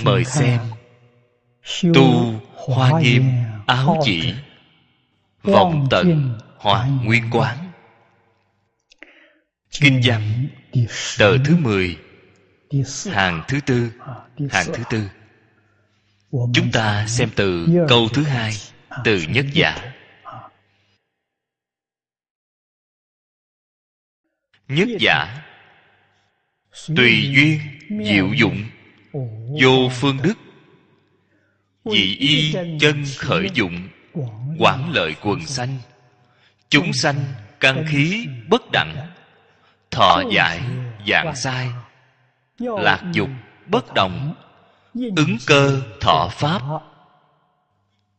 Mời xem. Tu Hoa Nghiêm Áo Chỉ Vọng Tận Hòa Nguyên Quán Kinh văn Tờ thứ 10 Hàng thứ tư Hàng thứ tư. Chúng ta xem từ câu thứ hai Từ nhất giả. Nhất giả. Tùy duyên diệu dụng Vô phương đức. Dị y chân khởi dụng Quảng lợi quần sanh. Chúng sanh căn khí bất đẳng. Thọ giải dạng sai. Lạc dục bất động. Ứng cơ thọ pháp.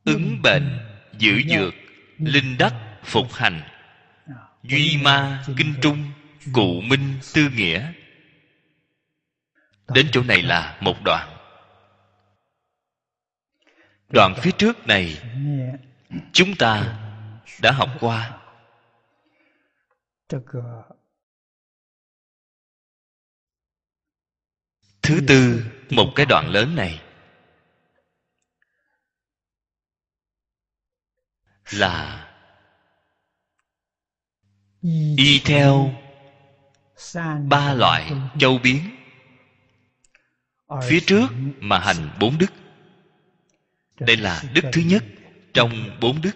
Ứng bệnh giữ dược Linh đắc phục hành. Duy ma kinh trung Cụ minh tư nghĩa Đến chỗ này là một đoạn. Đoạn phía trước này, Chúng ta đã học qua. Thứ tư, Một cái đoạn lớn này Là Y theo Ba loại châu biến. Phía trước mà hành bốn đức. Đây là đức thứ nhất Trong bốn đức.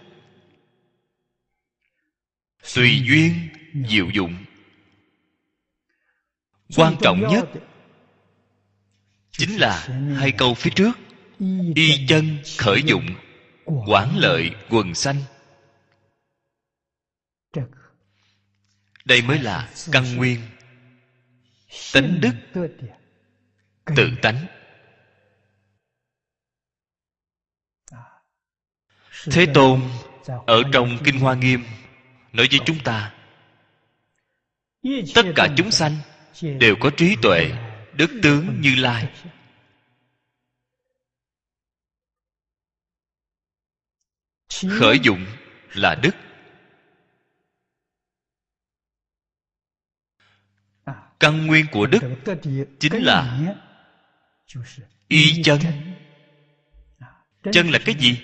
Tùy duyên, diệu dụng. Quan trọng nhất Chính là hai câu phía trước. Y chân khởi dụng quản lợi quần sanh. Đây mới là căn nguyên. Tánh đức tự tánh. Thế tôn ở trong kinh hoa nghiêm nói với chúng ta tất cả chúng sanh đều có trí tuệ đức tướng như lai. Khởi dụng là đức. Căn nguyên của đức chính là y chân. chân là cái gì?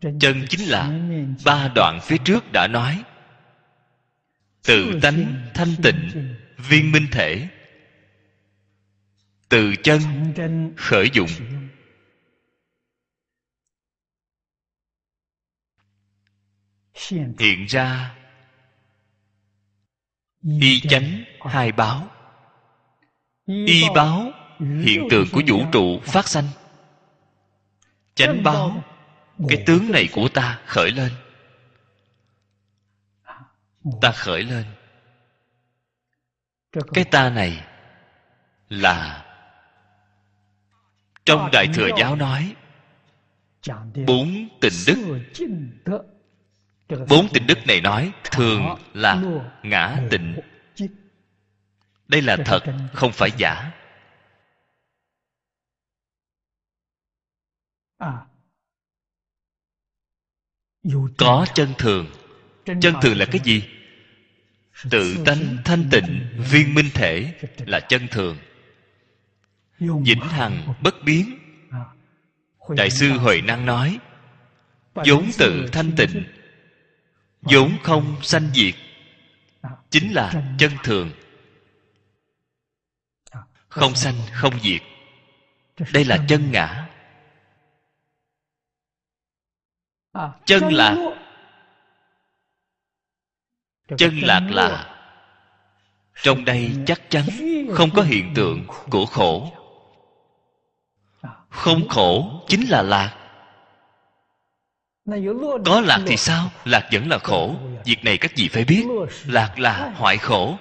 chân chính là ba đoạn phía trước đã nói. Tự tánh thanh tịnh viên minh thể. Từ chân khởi dụng. hiện ra. Y chánh hai báo. Y báo hiện tượng của vũ trụ phát sanh. Chánh báo, cái tướng này của ta khởi lên. Ta khởi lên. Cái ta này là trong đại thừa giáo nói, bốn tình đức. Bốn tình đức này nói, thường là ngã tịnh. Đây là thật, không phải giả. Có chân thường. chân thường là cái gì? Tự tánh thanh tịnh viên minh thể là chân thường. Vĩnh hằng bất biến. Đại sư huệ năng nói vốn tự thanh tịnh vốn không sanh diệt chính là chân thường. Không sanh không diệt. Đây là chân ngã chân lạc chân lạc là trong đây chắc chắn không có hiện tượng của khổ. Không khổ chính là lạc. Có lạc thì sao? Lạc vẫn là khổ. Việc này các vị phải biết. Lạc là hoại khổ.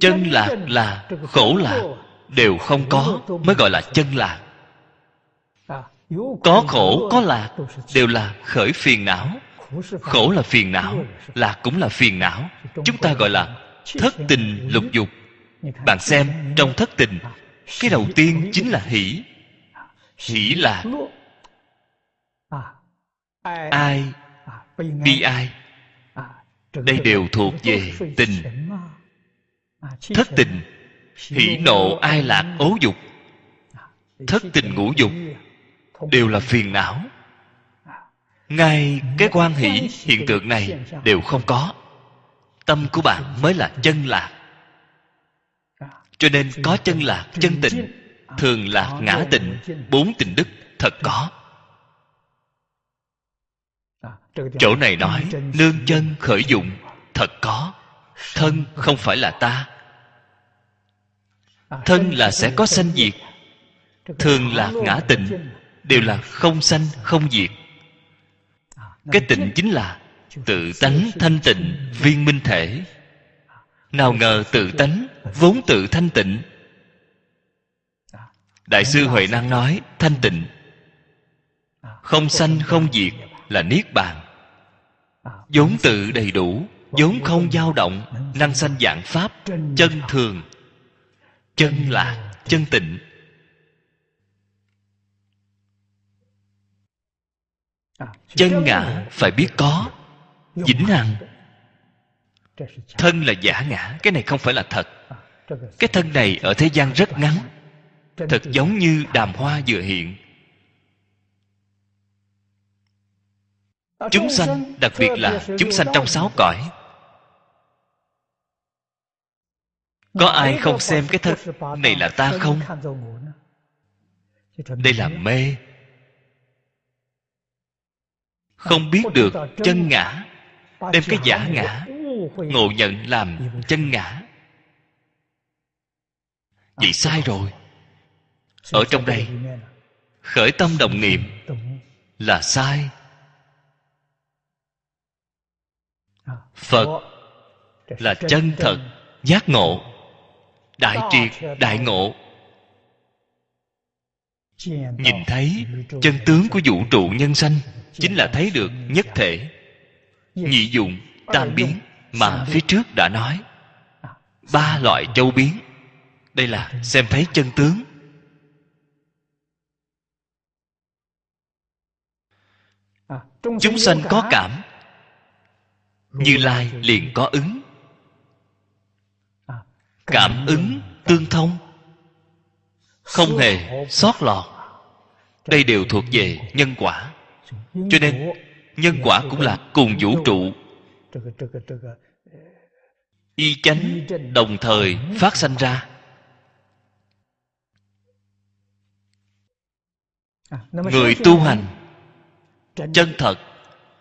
Chân lạc là khổ lạc. Đều không có mới gọi là chân lạc có khổ, có lạc, đều là khởi phiền não. Khổ là phiền não, lạc cũng là phiền não. Chúng ta gọi là thất tình lục dục. Bạn xem, trong thất tình, cái đầu tiên chính là hỷ. Hỷ là ai, bi ai. Đây đều thuộc về tình. Thất tình, hỷ nộ ai lạc ố dục. Thất tình ngũ dục đều là phiền não. Ngay cái quan hỷ hiện tượng này đều không có. Tâm của bạn mới là chân lạc. Cho nên có chân lạc chân tịnh thường lạc ngã tịnh bốn tình đức thật có. Chỗ này nói nương chân khởi dụng thật có. Thân không phải là ta. Thân là sẽ có sanh diệt. thường lạc ngã tịnh đều là không sanh, không diệt. Cái tịnh chính là tự tánh thanh tịnh viên minh thể. Nào ngờ tự tánh vốn tự thanh tịnh. Đại sư huệ năng nói, thanh tịnh. Không sanh, không diệt là niết bàn. Vốn tự đầy đủ, vốn không dao động, năng sanh dạng pháp, chân thường. Chân là chân tịnh. Chân ngã phải biết có. Vĩnh hằng thân là giả ngã, cái này không phải là thật. Cái thân này ở thế gian rất ngắn, thật giống như đàm hoa vừa hiện. Chúng sanh, đặc biệt là chúng sanh trong sáu cõi. Có ai không xem cái thân này là ta không? Đây là mê không biết được chân ngã đem cái giả ngã ngộ nhận làm chân ngã. Vậy sai rồi. ở trong đây khởi tâm đồng niệm là sai. Phật là chân thật giác ngộ đại triệt đại ngộ. Nhìn thấy chân tướng của vũ trụ nhân sanh chính là thấy được nhất thể. Nhị dụng tam biến mà phía trước đã nói. Ba loại châu biến. Đây là xem thấy chân tướng. Chúng sanh có cảm. Như lai liền có ứng. Cảm ứng tương thông. Không hề sót lọt. Đây đều thuộc về nhân quả cho nên, nhân quả cũng là cùng vũ trụ. Y chánh đồng thời phát sanh ra. Người tu hành, chân thật,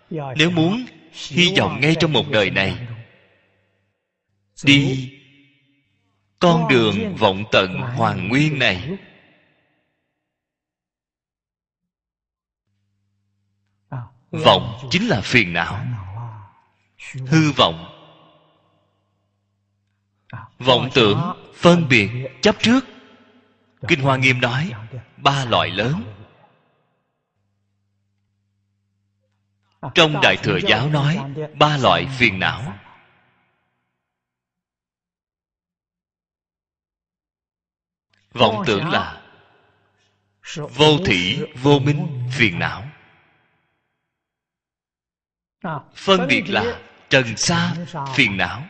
nếu muốn hy vọng ngay trong một đời này, đi con đường vọng tận hoàng nguyên này vọng chính là phiền não. Hư vọng. Vọng tưởng phân biệt chấp trước. Kinh hoa nghiêm nói, ba loại lớn. Trong đại thừa giáo nói, ba loại phiền não. Vọng tưởng là vô thị vô minh, phiền não phân biệt là trần sa phiền não.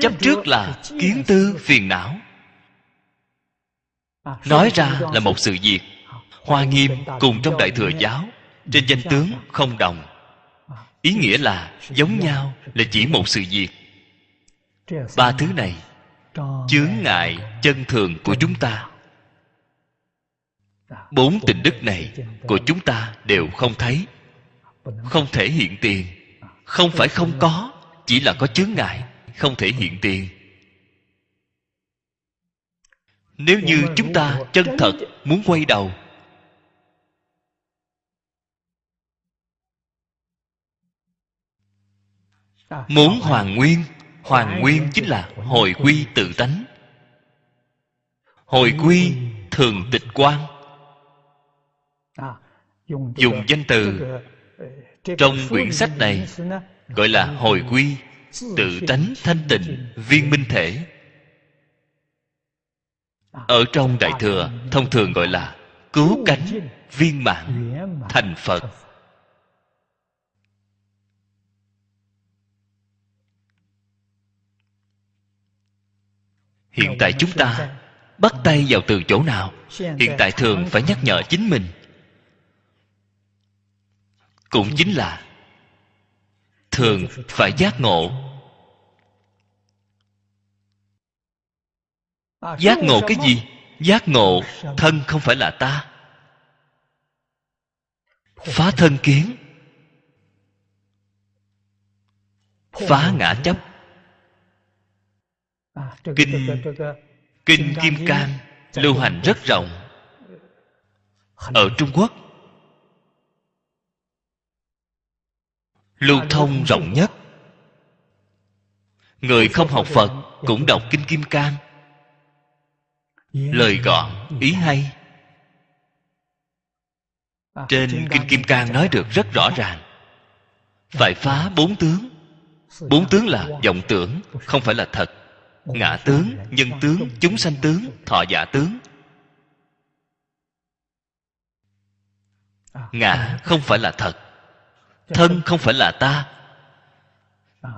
Chấp trước là kiến tư phiền não. Nói ra là một sự việc. Hoa nghiêm cùng trong đại thừa giáo trên danh tướng không đồng. Ý nghĩa là giống nhau là chỉ một sự việc. Ba thứ này chướng ngại chân thường của chúng ta bốn tình đức này của chúng ta đều không thấy. Không thể hiện tiền. Không phải không có, chỉ là có chướng ngại. Không thể hiện tiền. Nếu như chúng ta chân thật muốn quay đầu, muốn hoàn nguyên hoàn nguyên chính là hồi quy tự tánh. Hồi quy thường tịch quan dùng danh từ trong quyển sách này gọi là hồi quy tự tánh thanh tịnh viên minh thể. Ở trong đại thừa thông thường gọi là cứu cánh viên mãn thành phật. Hiện tại chúng ta bắt tay vào từ chỗ nào? Hiện tại thường phải nhắc nhở chính mình cũng chính là thường phải giác ngộ. Giác ngộ cái gì? Giác ngộ thân không phải là ta. Phá thân kiến. Phá ngã chấp. Kinh kinh kim cang lưu hành rất rộng. Ở trung quốc lưu thông rộng nhất. Người không học phật cũng đọc kinh kim cang. Lời gọn, ý hay. Trên kinh kim cang nói được rất rõ ràng. Phải phá bốn tướng. Bốn tướng là vọng tưởng, không phải là thật. Ngã tướng, nhân tướng, chúng sanh tướng, thọ giả tướng. Ngã không phải là thật thân không phải là ta.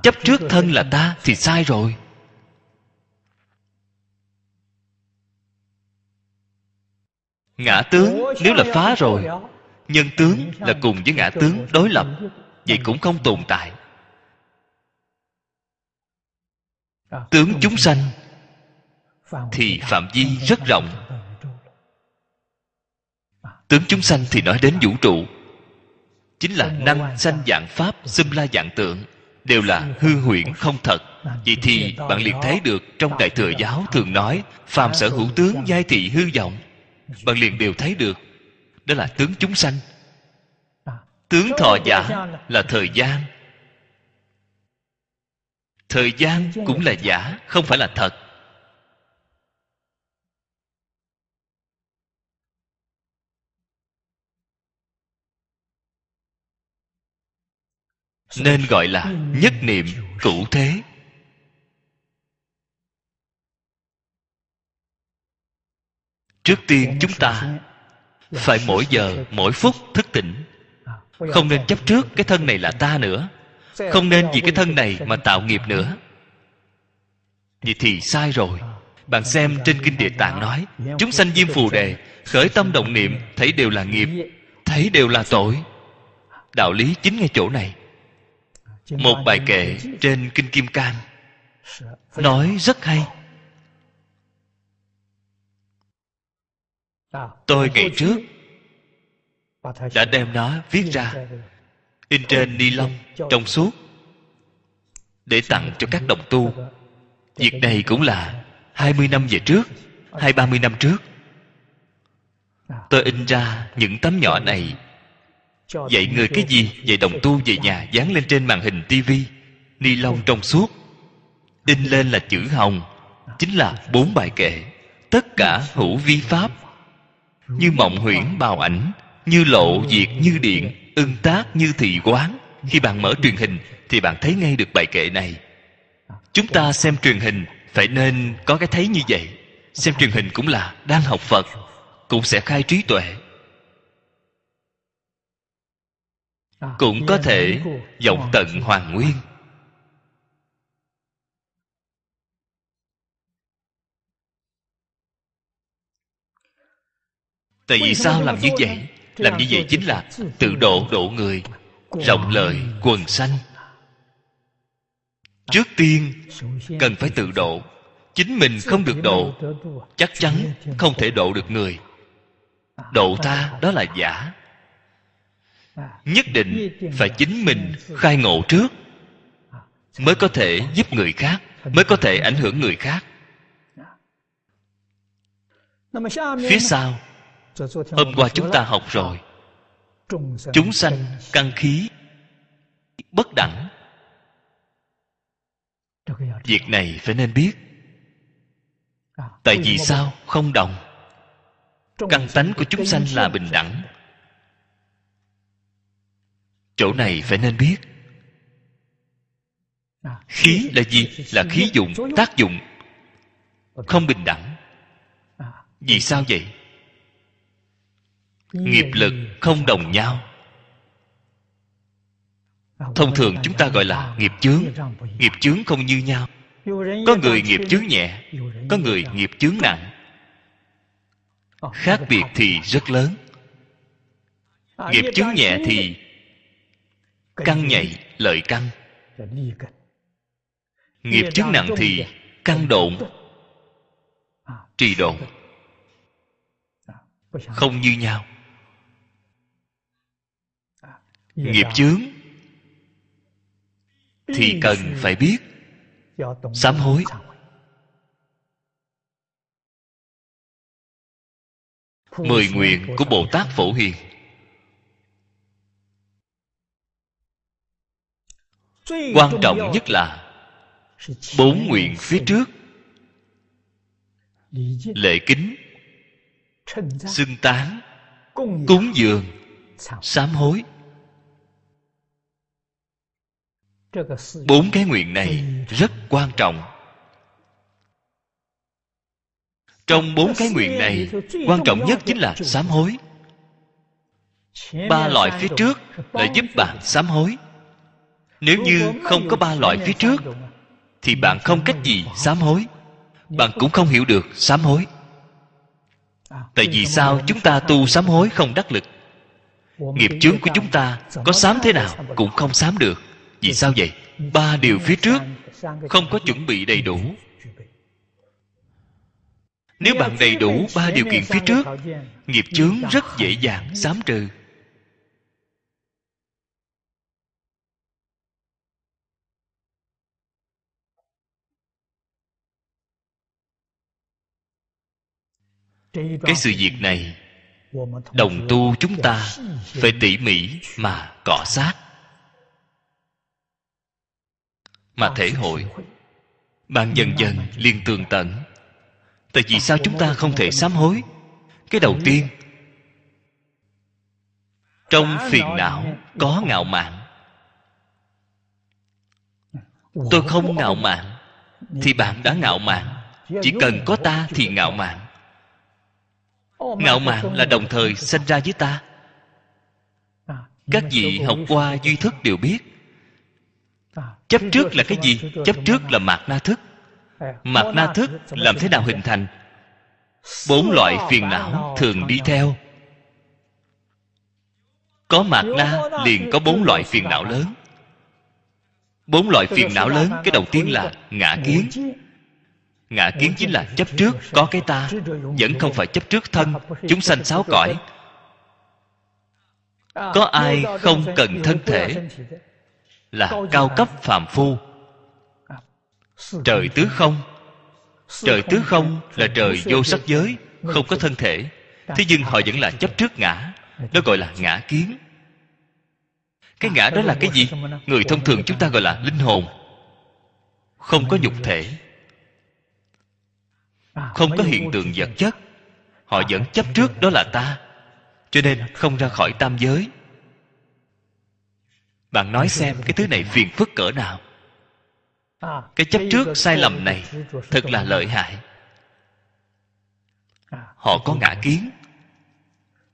Chấp trước thân là ta thì sai rồi. Ngã tướng, nếu là phá rồi, nhân tướng là cùng với ngã tướng đối lập, vậy cũng không tồn tại. Tướng chúng sanh thì phạm vi rất rộng. Tướng chúng sanh thì nói đến vũ trụ chính là năng sanh dạng pháp xâm la dạng tượng đều là hư huyễn không thật. Vậy thì bạn liền thấy được trong đại thừa giáo thường nói phàm sở hữu tướng giai thị hư vọng. Bạn liền đều thấy được đó là tướng chúng sanh. Tướng thọ giả là thời gian. Thời gian cũng là giả không phải là thật nên gọi là nhất niệm cửu thế. Trước tiên chúng ta phải mỗi giờ, mỗi phút thức tỉnh. Không nên chấp trước cái thân này là ta nữa. Không nên vì cái thân này mà tạo nghiệp nữa. Vậy thì sai rồi. Bạn xem trên kinh địa tạng nói, chúng sanh diêm phù đề khởi tâm động niệm, thấy đều là nghiệp, thấy đều là tội. Đạo lý chính ngay chỗ này một bài kệ trên kinh kim cang. Nói rất hay. Tôi ngày trước đã đem nó viết ra in trên ni lông trong suốt để tặng cho các đồng tu. việc này cũng là 20 năm về trước hai ba mươi năm trước. Tôi in ra những tấm nhỏ này dạy người cái gì? Dạy đồng tu về nhà dán lên trên màn hình tivi ni lông trong suốt. In lên là chữ hồng chính là bốn bài kệ tất cả hữu vi pháp. Như mộng huyễn bào ảnh như lộ diệt như điện ưng tác như thị quán. Khi bạn mở truyền hình thì bạn thấy ngay được bài kệ này. Chúng ta xem truyền hình phải nên có cái thấy như vậy. Xem truyền hình cũng là đang học phật cũng sẽ khai trí tuệ cũng có thể vọng tận hoàn nguyên. Tại vì sao làm như vậy? Làm như vậy chính là tự độ độ người rộng lời quần sanh. Trước tiên cần phải tự độ chính mình không được độ chắc chắn không thể độ được người. Độ ta đó là giả nhất định phải chính mình khai ngộ trước, mới có thể giúp người khác, mới có thể ảnh hưởng người khác. Phía sau, hôm qua chúng ta học rồi, chúng sanh căn khí bất đẳng. Việc này phải nên biết. Tại vì sao không đồng? Căn tánh của chúng sanh là bình đẳng chỗ này phải nên biết. Khí là gì? là khí dụng tác dụng. Không bình đẳng. Vì sao vậy? Nghiệp lực không đồng nhau. Thông thường chúng ta gọi là nghiệp chướng. nghiệp chướng không như nhau. Có người nghiệp chướng nhẹ có người nghiệp chướng nặng. Khác biệt thì rất lớn. Nghiệp chướng nhẹ thì căng nhạy lợi căn nghiệp chướng nặng thì căn độn. Trì độn. không như nhau. Nghiệp chướng thì cần phải biết. sám hối. mười nguyện của bồ tát phổ hiền quan trọng nhất là bốn nguyện phía trước. Lễ kính xưng tán cúng dường sám hối. Bốn cái nguyện này rất quan trọng. Trong bốn cái nguyện này quan trọng nhất chính là sám hối. Ba loại phía trước là giúp bạn sám hối nếu như không có ba loại phía trước thì bạn không cách gì sám hối. Bạn cũng không hiểu được sám hối. Tại vì sao chúng ta tu sám hối không đắc lực? Nghiệp chướng của chúng ta có sám thế nào cũng không sám được. Vì sao vậy? Ba điều phía trước không có chuẩn bị đầy đủ. nếu bạn đầy đủ ba điều kiện phía trước nghiệp chướng rất dễ dàng sám trừ cái sự việc này, đồng tu chúng ta phải tỉ mỉ mà cọ sát. Mà thể hội, bạn dần dần liền tường tận. Tại vì sao chúng ta không thể sám hối? Cái đầu tiên, trong phiền não có ngạo mạn. Tôi không ngạo mạn thì bạn đã ngạo mạn, chỉ cần có ta thì ngạo mạn ngạo mạn là đồng thời sinh ra với ta. Các vị học qua duy thức đều biết. Chấp trước là cái gì? chấp trước là mạt na thức. Mạt na thức làm thế nào hình thành? Bốn loại phiền não thường đi theo. Có mạt na liền có bốn loại phiền não lớn. Bốn loại phiền não lớn cái đầu tiên là ngã kiến ngã kiến chính là chấp trước, có cái ta. Vẫn không phải chấp trước thân, chúng sanh sáu cõi. Có ai không cần thân thể? Là cao cấp phàm phu. Trời tứ không? Trời tứ không là trời vô sắc giới, không có thân thể. Thế nhưng họ vẫn là chấp trước ngã đó gọi là ngã kiến. Cái ngã đó là cái gì? Người thông thường chúng ta gọi là linh hồn. Không có nhục thể không có hiện tượng vật chất. Họ vẫn chấp trước đó là ta. Cho nên không ra khỏi tam giới. Bạn nói xem cái thứ này phiền phức cỡ nào. Cái chấp trước sai lầm này thật là lợi hại. Họ có ngã kiến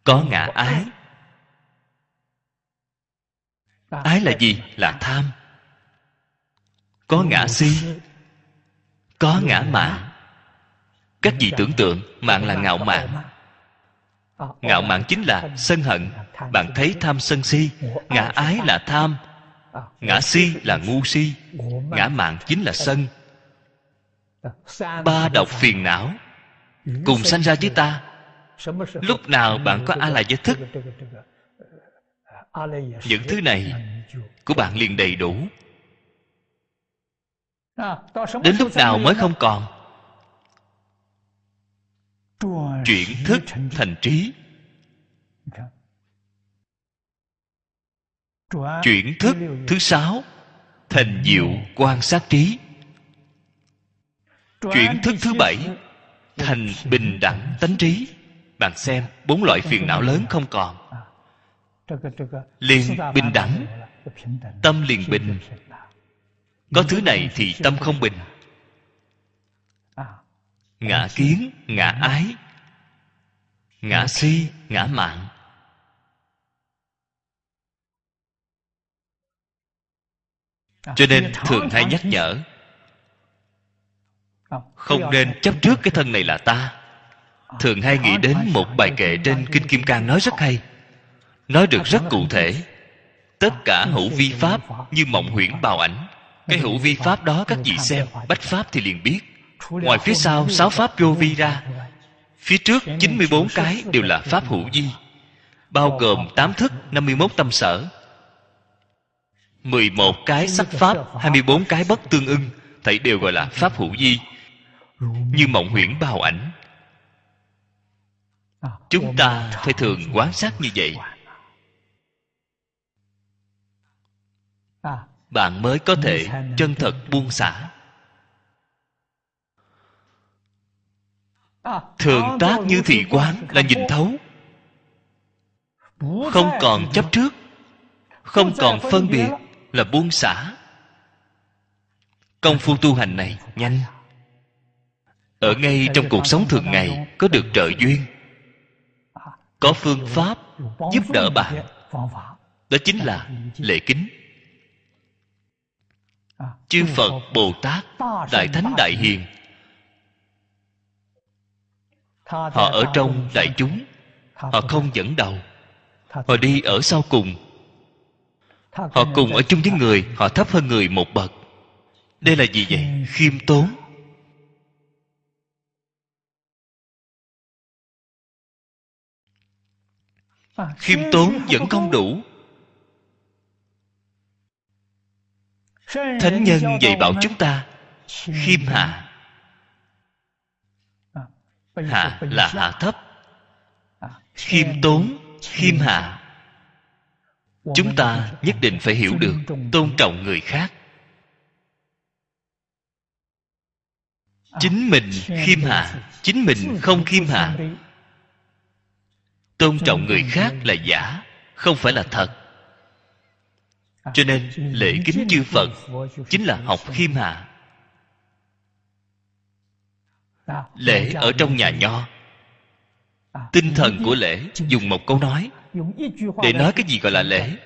có ngã ái. Ái là gì? Là tham. Có ngã si có ngã mạn các vị tưởng tượng mạng là ngạo mạn. Ngạo mạn chính là sân hận. Bạn thấy tham sân si, ngã ái là tham. Ngã si là ngu si. Ngã mạn chính là sân. Ba độc phiền não. Cùng sanh ra với ta. Lúc nào bạn có a la giới thức? Những thứ này của bạn liền đầy đủ. Đến lúc nào mới không còn? Chuyển thức thành trí. Chuyển thức thứ sáu, thành diệu quan sát trí. Chuyển thức thứ bảy, thành bình đẳng tánh trí. Bạn xem bốn loại phiền não lớn không còn. Liền bình đẳng, tâm liền bình. Có thứ này thì tâm không bình ngã kiến ngã ái. Ngã si. ngã mạng. Cho nên thường hay nhắc nhở. Không nên chấp trước cái thân này là ta. Thường hay nghĩ đến một bài kệ trên kinh kim cang nói rất hay. nói được rất cụ thể. tất cả hữu vi pháp như mộng huyễn bào ảnh cái hữu vi pháp đó các vị xem bách pháp thì liền biết ngoài phía sau, sáu pháp vô vi ra. Phía trước 94 cái đều là pháp hữu vi, bao gồm 8 thức 51 tâm sở. 11 cái sắc pháp 24 cái bất tương ưng thầy đều gọi là pháp hữu vi, như mộng huyễn bào ảnh. Chúng ta phải thường quán sát như vậy. Bạn mới có thể chân thật buông xả. Thường tác như thị quán là nhìn thấu không còn chấp trước không còn phân biệt là buông xả công phu tu hành này nhanh ở ngay trong cuộc sống thường ngày có được trợ duyên có phương pháp giúp đỡ bạn đó chính là lễ kính chư phật bồ tát đại thánh đại hiền họ ở trong đại chúng. Họ không dẫn đầu. Họ đi ở sau cùng. Họ cùng ở chung với người họ thấp hơn người một bậc. Đây là gì vậy? Khiêm tốn. Khiêm tốn vẫn không đủ. Thánh nhân dạy bảo chúng ta khiêm hạ hạ là hạ thấp. Khiêm tốn khiêm hạ. Chúng ta nhất định phải hiểu được tôn trọng người khác. Chính mình khiêm hạ chính mình không khiêm hạ. tôn trọng người khác là giả không phải là thật. cho nên lễ kính chư phật chính là học khiêm hạ lễ ở trong nhà nho. Tinh thần của lễ dùng một câu nói để nói cái gì gọi là lễ.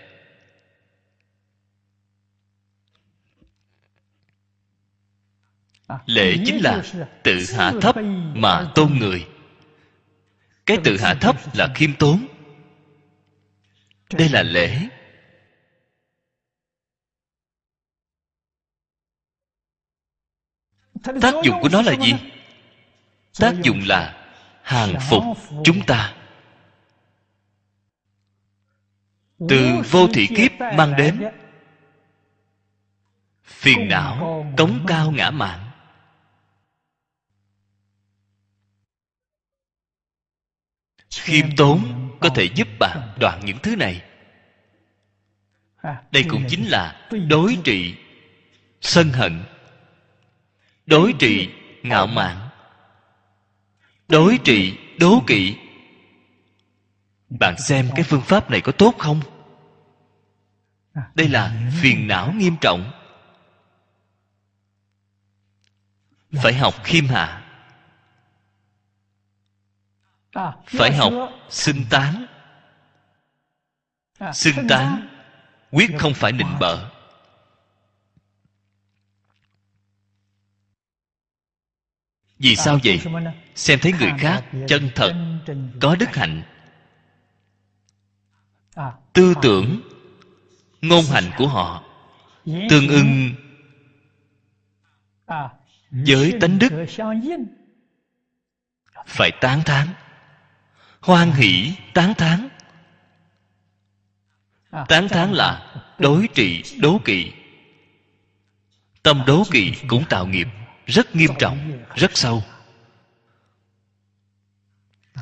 lễ chính là tự hạ thấp mà tôn người. Cái tự hạ thấp là khiêm tốn. Đây là lễ. tác dụng của nó là gì tác dụng là hàng phục chúng ta. Từ vô thị kiếp mang đến, phiền não cống cao ngã mạn. Khiêm tốn có thể giúp bạn đoạn những thứ này. Đây cũng chính là đối trị sân hận, đối trị ngạo mạn đối trị, đố kỵ. Bạn xem cái phương pháp này có tốt không? Đây là phiền não nghiêm trọng. Phải học khiêm hạ. Phải học xưng tán. Xưng tán, quyết không phải nịnh bợ. Vì sao vậy? Xem thấy người khác chân thật, có đức hạnh. Tư tưởng, ngôn hành của họ tương ưng với tánh đức. Phải tán thán, hoan hỷ tán thán. Tán thán là đối trị, đố kỵ. Tâm đố kỵ cũng tạo nghiệp rất nghiêm trọng, rất sâu.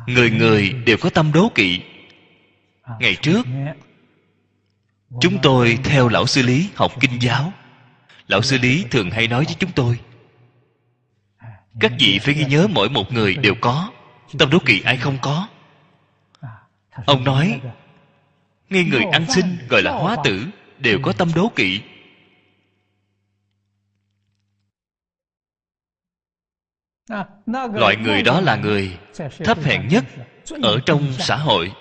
Người người đều có tâm đố kỵ. Ngày trước, chúng tôi theo lão sư lý học kinh giáo. Lão sư lý thường hay nói với chúng tôi, các vị phải ghi nhớ mỗi một người đều có, tâm đố kỵ ai không có. Ông nói ngay người ăn xin gọi là hóa tử đều có tâm đố kỵ. Loại người đó là người thấp hèn nhất ở trong xã hội.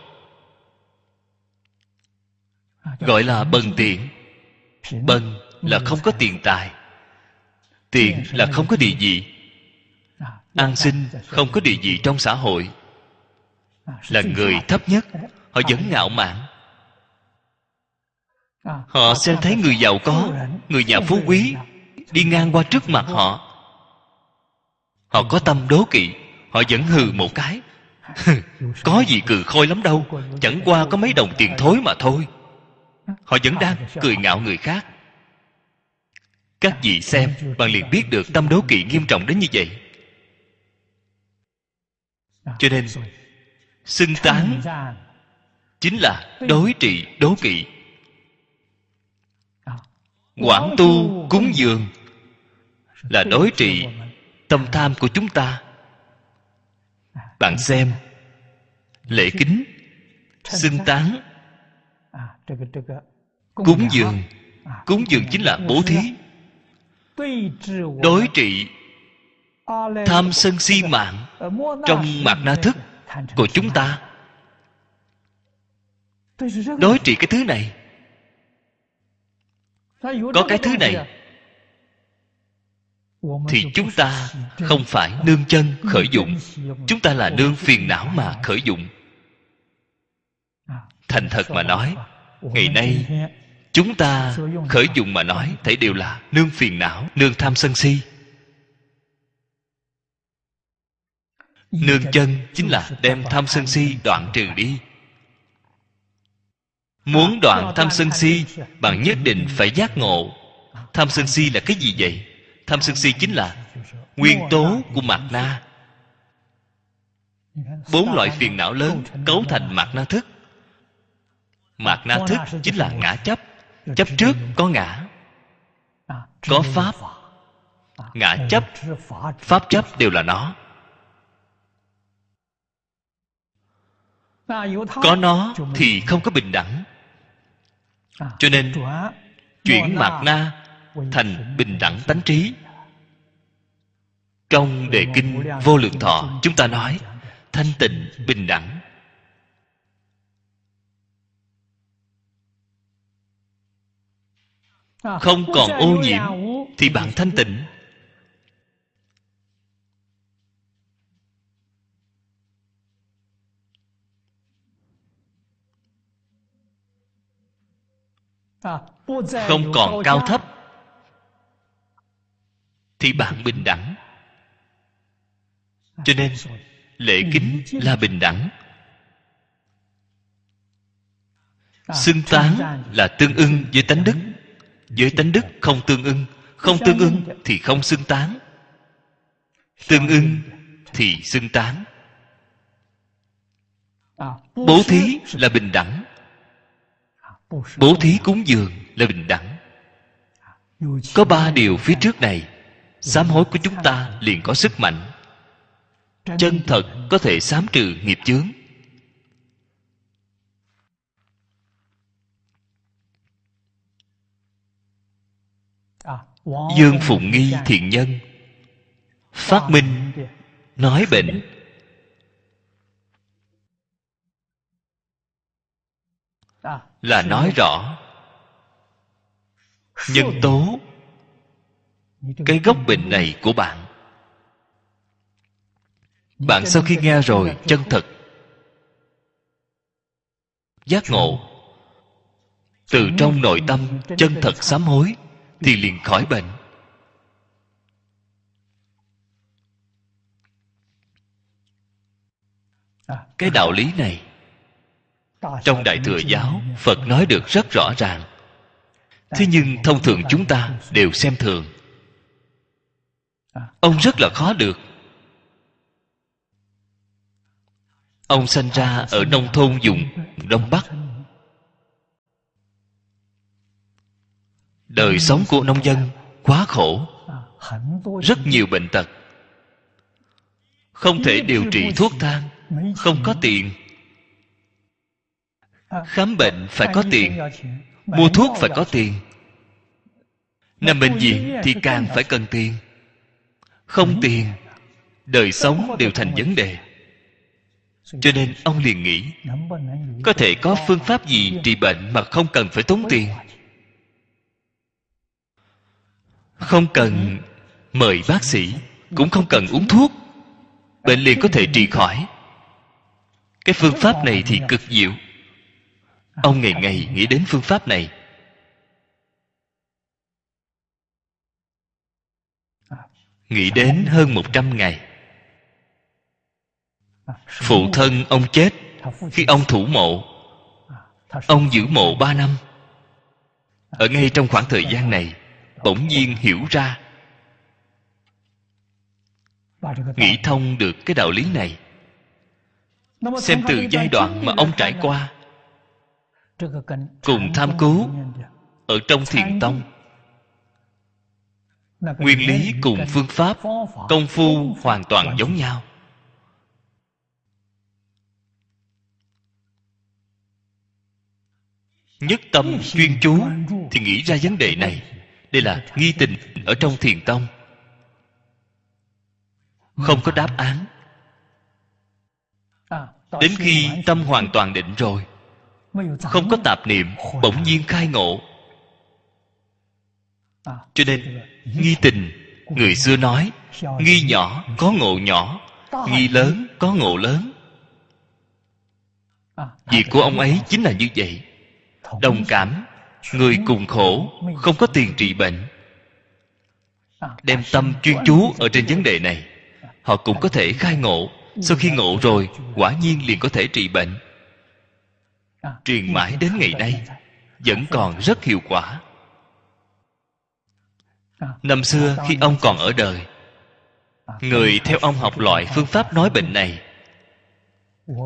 Gọi là bần tiện. Bần là không có tiền tài. Tiện là không có địa vị. An sinh không có địa vị trong xã hội. Là người thấp nhất. Họ vẫn ngạo mạn. Họ xem thấy người giàu có, người nhà phú quý, đi ngang qua trước mặt họ họ có tâm đố kỵ họ vẫn hừ một cái. Có gì cười khôi lắm đâu chẳng qua có mấy đồng tiền thối mà thôi. Họ vẫn đang cười ngạo người khác. Các vị xem bạn liền biết được tâm đố kỵ nghiêm trọng đến như vậy. Cho nên xưng tán chính là đối trị đố kỵ. Quảng tu cúng dường là đối trị tâm tham của chúng ta. Bạn xem, lễ kính, xưng tán, cúng dường. Cúng dường chính là bố thí, đối trị tham sân si mạng trong mạt na thức của chúng ta. Đối trị cái thứ này. Có cái thứ này thì chúng ta không phải nương chân khởi dụng. Chúng ta là nương phiền não mà khởi dụng. Thành thật mà nói ngày nay chúng ta khởi dụng mà nói thấy đều là nương phiền não nương tham sân si. Nương chân chính là đem tham sân si đoạn trừ đi. Muốn đoạn tham sân si bạn nhất định phải giác ngộ. Tham sân si là cái gì vậy tham sân si chính là nguyên tố của mạt na. Bốn loại phiền não lớn cấu thành mạt na thức. Mạt na thức chính là ngã chấp. Chấp trước có ngã, có pháp. Ngã chấp, pháp chấp đều là nó. Có nó thì không có bình đẳng. Cho nên, chuyển mạt na thành bình đẳng tánh trí. trong đề kinh vô lượng thọ chúng ta nói thanh tịnh bình đẳng. Không còn ô nhiễm thì bạn thanh tịnh. Không còn cao thấp thì bạn bình đẳng. Cho nên, lễ kính là bình đẳng. Xưng tán là tương ưng với tánh đức. Với tánh đức không tương ưng, không tương ưng thì không xưng tán. Tương ưng thì xưng tán. Bố thí là bình đẳng. Bố thí cúng dường là bình đẳng. Có ba điều phía trước này sám hối của chúng ta liền có sức mạnh. Chân thật có thể sám trừ nghiệp chướng. Dương phụng nghi thiện nhân, phát minh, nói bệnh. Là nói rõ, nhân tố cái gốc bệnh này của bạn. Bạn sau khi nghe rồi, chân thật. Giác ngộ. Từ trong nội tâm, chân thật sám hối, thì liền khỏi bệnh. Cái đạo lý này, trong đại thừa giáo, phật nói được rất rõ ràng. Thế nhưng thông thường chúng ta đều xem thường ông rất là khó được. Ông sanh ra ở nông thôn vùng đông bắc. Đời sống của nông dân quá khổ, rất nhiều bệnh tật. Không thể điều trị thuốc thang, không có tiền. Khám bệnh phải có tiền, mua thuốc phải có tiền. Nằm bệnh viện thì càng phải cần tiền không tiền đời sống đều thành vấn đề. Cho nên ông liền nghĩ có thể có phương pháp gì trị bệnh mà không cần phải tốn tiền? Không cần mời bác sĩ cũng không cần uống thuốc. Bệnh liền có thể trị khỏi. Cái phương pháp này thì cực diệu. Ông ngày ngày nghĩ đến phương pháp này nghĩ đến hơn một trăm ngày. Phụ thân ông chết khi ông thủ mộ. Ông giữ mộ ba năm. Ở ngay trong khoảng thời gian này, bỗng nhiên hiểu ra. Nghĩ thông được cái đạo lý này. Xem từ giai đoạn mà ông trải qua. Cùng tham cứu ở trong thiền tông nguyên lý cùng phương pháp công phu hoàn toàn giống nhau. Nhất tâm chuyên chú thì nghĩ ra vấn đề này. đây là nghi tình ở trong thiền tông. Không có đáp án. Đến khi tâm hoàn toàn định rồi không có tạp niệm bỗng nhiên khai ngộ cho nên nghi tình người xưa nói nghi nhỏ có ngộ nhỏ nghi lớn có ngộ lớn. Việc của ông ấy chính là như vậy. đồng cảm người cùng khổ không có tiền trị bệnh. Đem tâm chuyên chú ở trên vấn đề này. Họ cũng có thể khai ngộ. sau khi ngộ rồi quả nhiên liền có thể trị bệnh. Truyền mãi đến ngày nay vẫn còn rất hiệu quả năm xưa khi ông còn ở đời người theo ông học loại phương pháp nói bệnh này.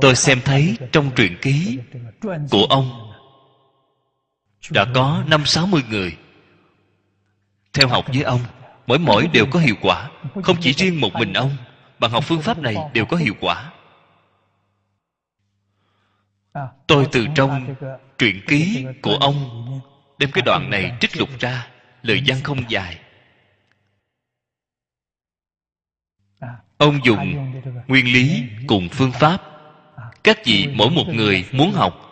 Tôi xem thấy trong truyện ký của ông đã có năm sáu mươi người. Theo học với ông mỗi mỗi đều có hiệu quả không chỉ riêng một mình ông bằng học phương pháp này đều có hiệu quả. Tôi từ trong truyện ký của ông đem cái đoạn này trích lục ra lời văn không dài. Ông dùng nguyên lý cùng phương pháp. Các vị mỗi một người muốn học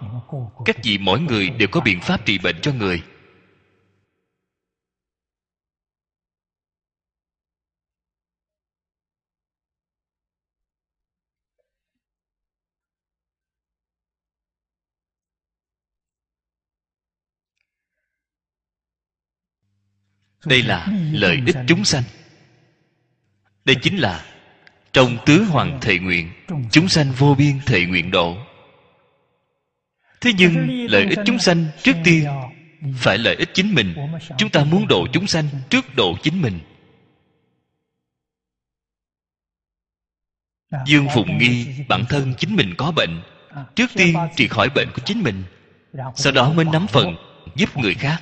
các vị mỗi người đều có biện pháp trị bệnh cho người đây là lợi ích chúng sanh. Đây chính là trong tứ hoàng thệ nguyện chúng sanh vô biên thệ nguyện độ. Thế nhưng lợi ích chúng sanh trước tiên phải lợi ích chính mình. Chúng ta muốn độ chúng sanh trước độ chính mình. Dương phụng nghi bản thân chính mình có bệnh. Trước tiên trị khỏi bệnh của chính mình. Sau đó mới nắm phần giúp người khác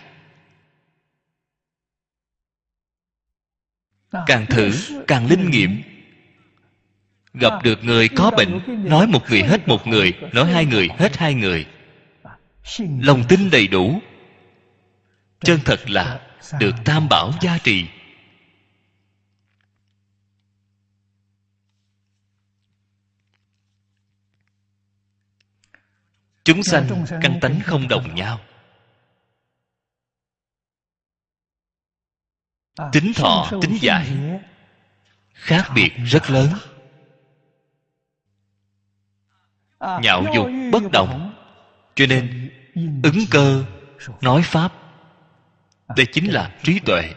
càng thử càng linh nghiệm. gặp được người có bệnh nói một người hết một người nói hai người hết hai người. Lòng tin đầy đủ. Chân thật là được tam bảo gia trì. Chúng sanh căn tánh không đồng nhau tính thọ tính giải. khác biệt rất lớn. nhạo dục bất đồng cho nên ứng cơ nói pháp. Đây chính là trí tuệ.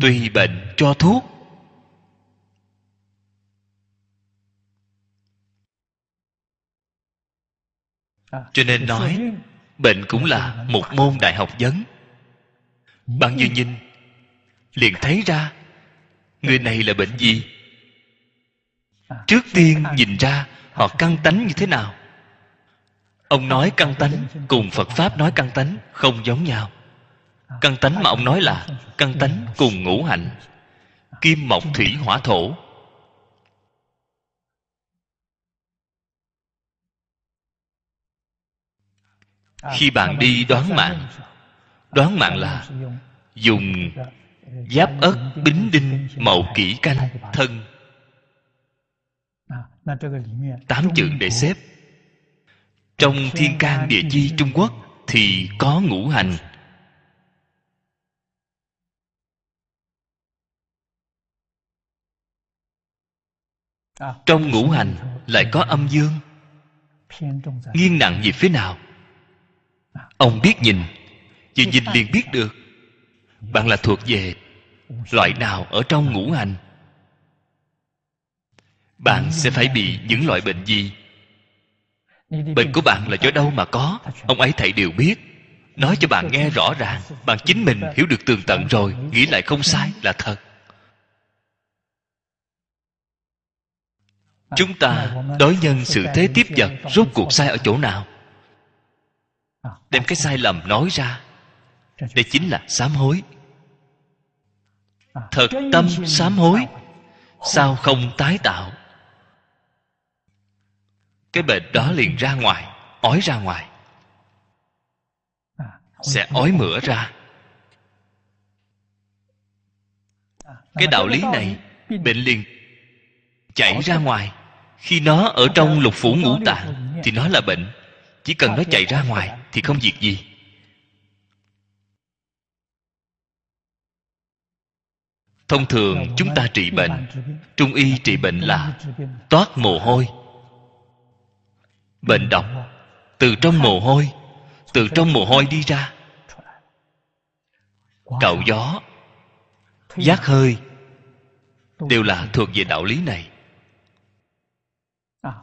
tùy bệnh cho thuốc. Cho nên nói bệnh cũng là một môn đại học vấn bạn vừa nhìn liền thấy ra, người này là bệnh gì? Trước tiên nhìn ra họ căng tánh như thế nào. Ông nói căng tánh, cùng phật pháp nói căng tánh, không giống nhau. Căng tánh mà ông nói là căng tánh cùng ngũ hạnh kim mộc thủy hỏa thổ. Khi bạn đi đoán mạng đoán mạng là dùng giáp ất bính đinh mậu kỷ canh thân. Tám chữ để xếp. Trong thiên can địa chi trung quốc thì có ngũ hành. Trong ngũ hành lại có âm dương. Nghiêng nặng về phía nào? Ông biết nhìn vừa nhìn liền biết được, bạn là thuộc về loại nào ở trong ngũ hành? Bạn sẽ phải bị những loại bệnh gì? Bệnh của bạn là do đâu mà có? Ông ấy thầy đều biết. Nói cho bạn nghe rõ ràng, bạn chính mình hiểu được tường tận rồi, nghĩ lại không sai là thật. Chúng ta đối nhân sự thế tiếp vật, rốt cuộc sai ở chỗ nào? Đem cái sai lầm nói ra đây chính là sám hối thật tâm sám hối sao không tái tạo cái bệnh đó liền ra ngoài ói ra ngoài sẽ ói mửa ra cái đạo lý này bệnh liền chảy ra ngoài khi nó ở trong lục phủ ngũ tạng thì nó là bệnh chỉ cần nó chạy ra ngoài thì không việc gì thông thường chúng ta trị bệnh, trung y trị bệnh là toát mồ hôi. Bệnh độc, từ trong mồ hôi, từ trong mồ hôi đi ra. Cạo gió, giác hơi, đều là thuộc về đạo lý này.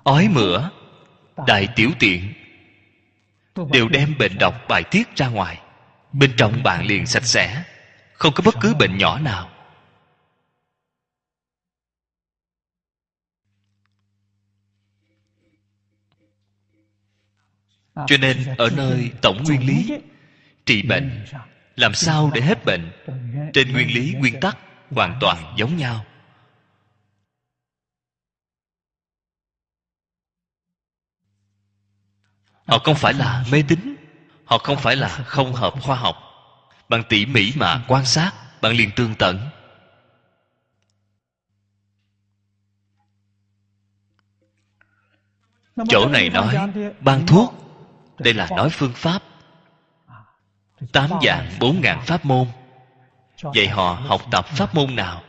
Ói mửa, đại tiểu tiện, đều đem bệnh độc bài tiết ra ngoài. Bên trong bạn liền sạch sẽ, không có bất cứ bệnh nhỏ nào. Cho nên ở nơi tổng nguyên lý trị bệnh làm sao để hết bệnh? Trên nguyên lý nguyên tắc hoàn toàn giống nhau. Họ không phải là mê tín họ không phải là không hợp khoa học. Bằng tỉ mỉ mà quan sát bạn liền tương tận. Chỗ này nói ban thuốc đây là nói phương pháp. Tám dạng bốn ngàn pháp môn. Vậy họ học tập pháp môn nào?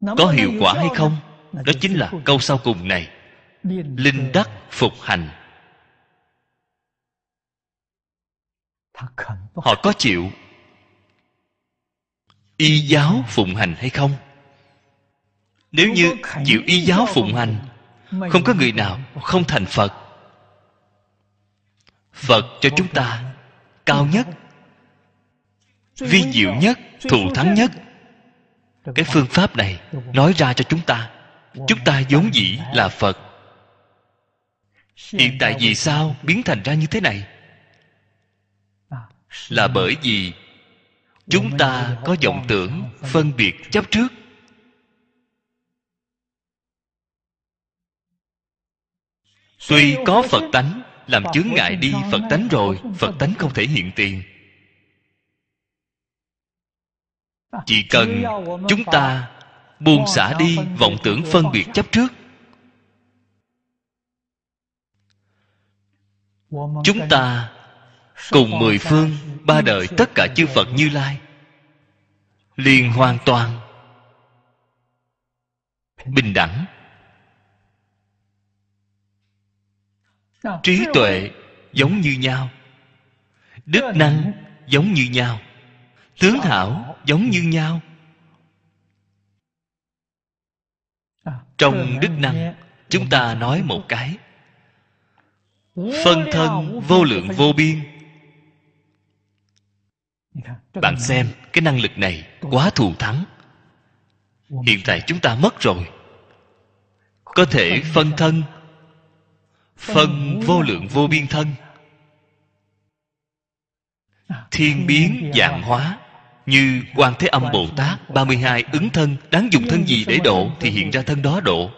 Có hiệu quả hay không? Đó chính là câu sau cùng này. Linh đắc phục hành. Họ có chịu y giáo phụng hành hay không? Nếu như chịu y giáo phụng hành không có người nào không thành phật. Phật cho chúng ta cao nhất, vi diệu nhất, thù thắng nhất. Cái phương pháp này nói ra cho chúng ta. Chúng ta vốn dĩ là phật. Hiện tại vì sao biến thành ra như thế này? Là bởi vì chúng ta có vọng tưởng phân biệt chấp trước. Tuy có phật tánh làm chướng ngại đi phật tánh rồi phật tánh không thể hiện tiền. Chỉ cần chúng ta buông xả đi vọng tưởng phân biệt chấp trước. Chúng ta cùng mười phương ba đời tất cả chư phật như lai liền hoàn toàn bình đẳng trí tuệ giống như nhau. Đức năng giống như nhau. Tướng hảo giống như nhau. Trong đức năng chúng ta nói một cái. Phân thân vô lượng vô biên. Bạn xem cái năng lực này quá thù thắng. Hiện tại chúng ta mất rồi. Có thể phân thân phân vô lượng vô biên thân. Thiên biến dạng hóa, như quan thế âm bồ tát 32 ứng thân, đáng dùng thân gì để độ thì hiện ra thân đó độ.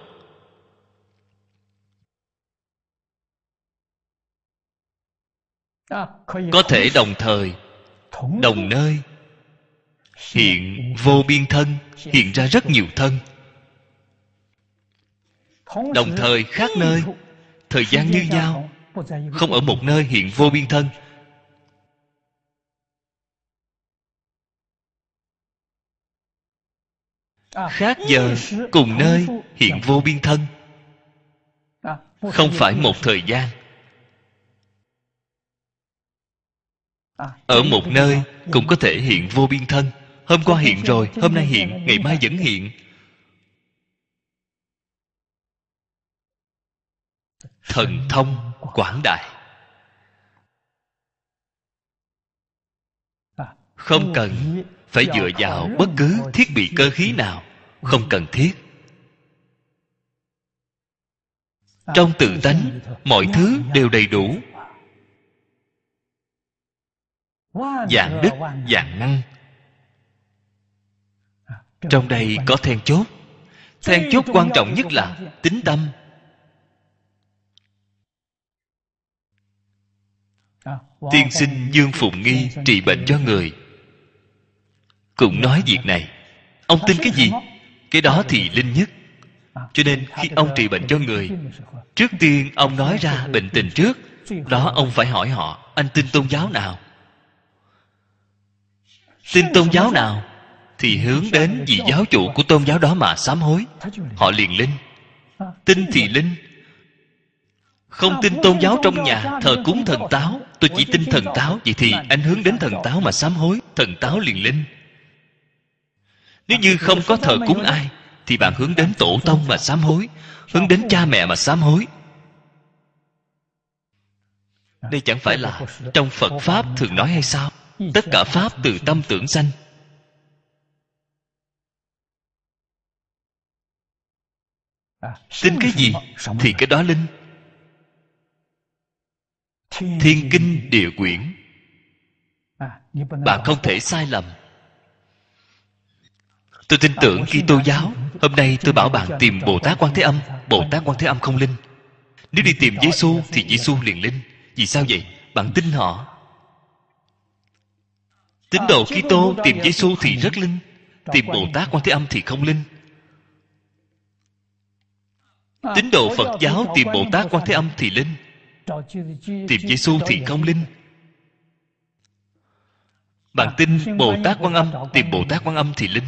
Có thể đồng thời, đồng nơi, hiện vô biên thân, hiện ra rất nhiều thân. Đồng thời khác nơi thời gian như nhau, không ở một nơi hiện vô biên thân. Khác giờ cùng nơi hiện vô biên thân. Không phải một thời gian. Ở một nơi cũng có thể hiện vô biên thân. Hôm qua hiện rồi, hôm nay hiện, ngày mai vẫn hiện. Thần thông quảng đại. Không cần phải dựa vào bất cứ thiết bị cơ khí nào. Không cần thiết. Trong tự tánh, mọi thứ đều đầy đủ. Dạng đức, dạng năng. Trong đây có then chốt. Then chốt quan trọng nhất là tính tâm. Tiên sinh dương phụng nghi trị bệnh cho người. Cũng nói việc này ông tin cái gì? cái đó thì linh nhất. Cho nên khi ông trị bệnh cho người trước tiên ông nói ra bệnh tình trước. Đó ông phải hỏi họ anh tin tôn giáo nào? Tin tôn giáo nào thì hướng đến vị giáo chủ của tôn giáo đó mà sám hối. Họ liền linh. Tin thì linh không tin tôn giáo trong nhà thờ cúng thần táo. Tôi chỉ tin thần táo vậy thì anh hướng đến thần táo. mà sám hối thần táo liền linh nếu như không có thờ cúng ai thì bạn hướng đến tổ tông mà sám hối hướng đến cha mẹ mà sám hối. Đây chẳng phải là trong phật pháp thường nói hay sao? Tất cả pháp từ tâm tưởng sanh. Tin cái gì thì cái đó linh thiên kinh địa quyển. Bạn không thể sai lầm. Tôi tin tưởng khi tô giáo hôm nay tôi bảo bạn tìm bồ tát quan thế âm. bồ tát quan thế âm không linh. Nếu đi tìm giê xu thì giê xu liền linh vì sao vậy? Bạn tin họ. Tín đồ kitô tìm giê xu thì rất linh. tìm bồ tát quan thế âm thì không linh. Tín đồ phật giáo tìm bồ tát quan thế âm thì linh tìm giê xu thì không linh. Bạn tin bồ tát quan âm tìm bồ tát quan âm thì linh.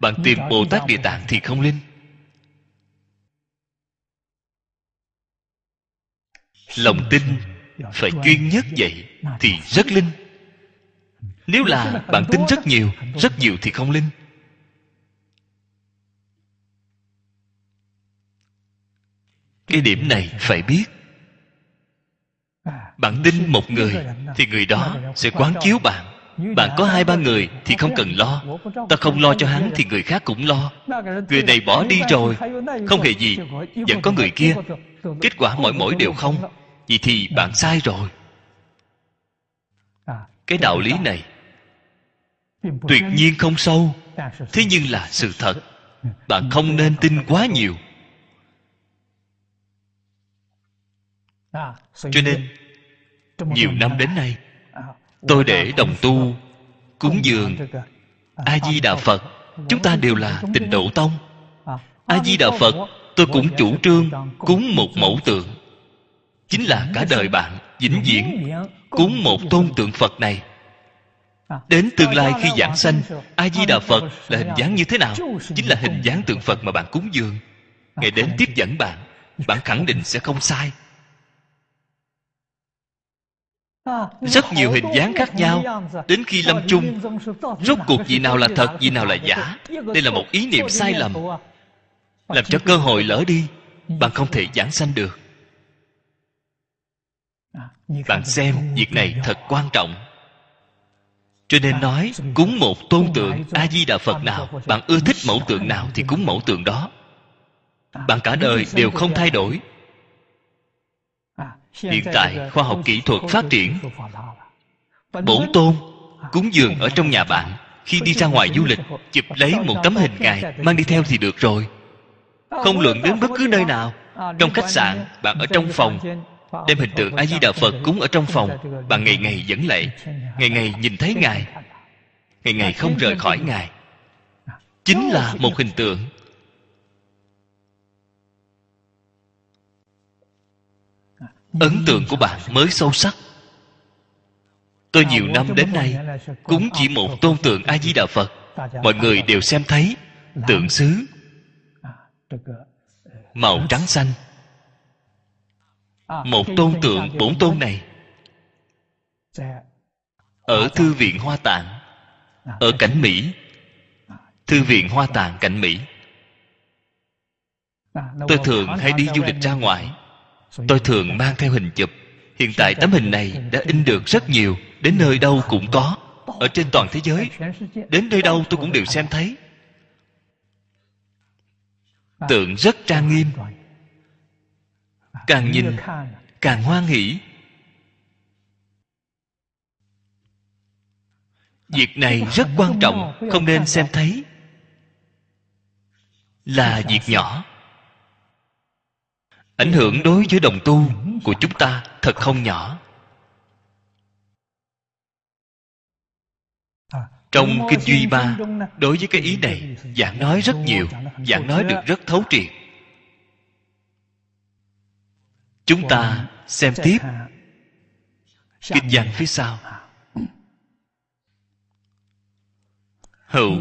Bạn tìm bồ tát địa tạng thì không linh. Lòng tin phải chuyên nhất vậy thì rất linh. Nếu là bạn tin rất nhiều rất nhiều thì không linh cái điểm này phải biết. Bạn tin một người thì người đó sẽ quán chiếu bạn. Bạn có hai ba người thì không cần lo. Ta không lo cho hắn thì người khác cũng lo. Người này bỏ đi rồi. Không hề gì. Vẫn có người kia. Kết quả mỗi mỗi đều không. Vậy thì bạn sai rồi. Cái đạo lý này tuyệt nhiên không sâu. Thế nhưng là sự thật. Bạn không nên tin quá nhiều. Cho nên nhiều năm đến nay tôi để đồng tu cúng dường a di đà phật. Chúng ta đều là tịnh độ tông. A di đà phật tôi cũng chủ trương cúng một mẫu tượng. Chính là cả đời bạn vĩnh viễn cúng một tôn tượng phật này. Đến tương lai khi giảng sanh a di đà phật là hình dáng như thế nào? chính là hình dáng tượng phật mà bạn cúng dường. Ngày đến tiếp dẫn bạn bạn khẳng định sẽ không sai rất nhiều hình dáng khác nhau. đến khi lâm chung rốt cuộc gì nào là thật gì nào là giả. đây là một ý niệm sai lầm. làm cho cơ hội lỡ đi bạn không thể giảng sanh được. Bạn xem việc này thật quan trọng. Cho nên nói cúng một tôn tượng a di đà phật nào bạn ưa thích mẫu tượng nào thì cúng mẫu tượng đó. Bạn cả đời đều không thay đổi hiện tại khoa học kỹ thuật phát triển. bổn tôn cúng dường ở trong nhà bạn. khi đi ra ngoài du lịch chụp lấy một tấm hình ngài mang đi theo thì được rồi. Không luận đến bất cứ nơi nào. Trong khách sạn bạn ở trong phòng. đem hình tượng a di đà phật cúng ở trong phòng bạn ngày ngày dẫn lệ. ngày ngày nhìn thấy ngài. ngày ngày không rời khỏi ngài. Chính là một hình tượng ấn tượng của bạn mới sâu sắc. Tôi nhiều năm đến nay cũng chỉ một tôn tượng a di đà phật. Mọi người đều xem thấy tượng xứ màu trắng xanh. Một tôn tượng bổn tôn này ở thư viện hoa tạng, ở cảnh mỹ. Thư viện hoa tạng, cảnh mỹ. Tôi thường hay đi du lịch ra ngoài tôi thường mang theo hình chụp. Hiện tại tấm hình này đã in được rất nhiều. Đến nơi đâu cũng có. Ở trên toàn thế giới. Đến nơi đâu tôi cũng đều xem thấy. Tượng rất trang nghiêm. Càng nhìn, càng hoan hỷ. Việc này rất quan trọng. Không nên xem thấy. Là việc nhỏ ảnh hưởng đối với đồng tu của chúng ta thật không nhỏ. Trong kinh duy ba đối với cái ý này giảng nói rất nhiều giảng nói được rất thấu triệt. Chúng ta xem tiếp kinh văn phía sau. Hữu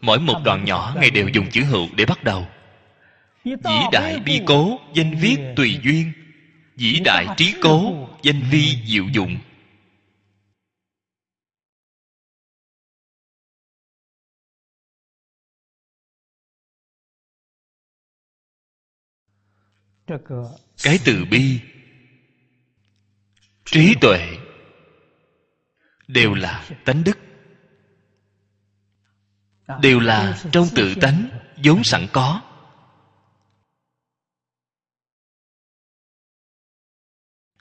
mỗi một đoạn nhỏ ngài đều dùng chữ hữu để bắt đầu dĩ đại bi cố danh viết tùy duyên. Dĩ đại trí cố danh vi diệu dụng. Cái từ bi trí tuệ đều là tánh đức. Đều là trong tự tánh vốn sẵn có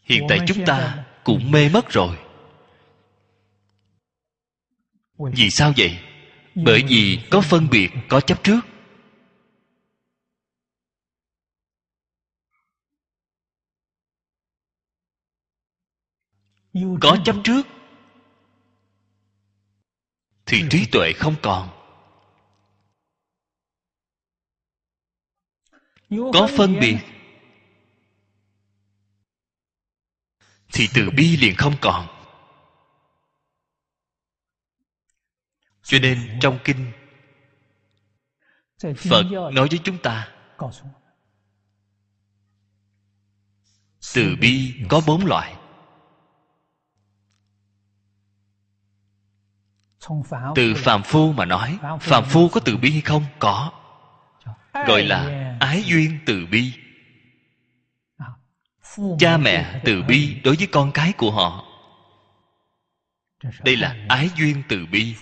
hiện tại chúng ta cũng mê mất rồi. Vì sao vậy? bởi vì có phân biệt có chấp trước. Có chấp trước thì trí tuệ không còn. Có phân biệt thì từ bi liền không còn. Cho nên trong kinh, phật nói với chúng ta, từ bi có bốn loại. Từ phàm phu mà nói, phàm phu có từ bi hay không? Có. Gọi là ái duyên từ bi cha mẹ từ bi đối với con cái của họ. Đây là ái duyên từ bi.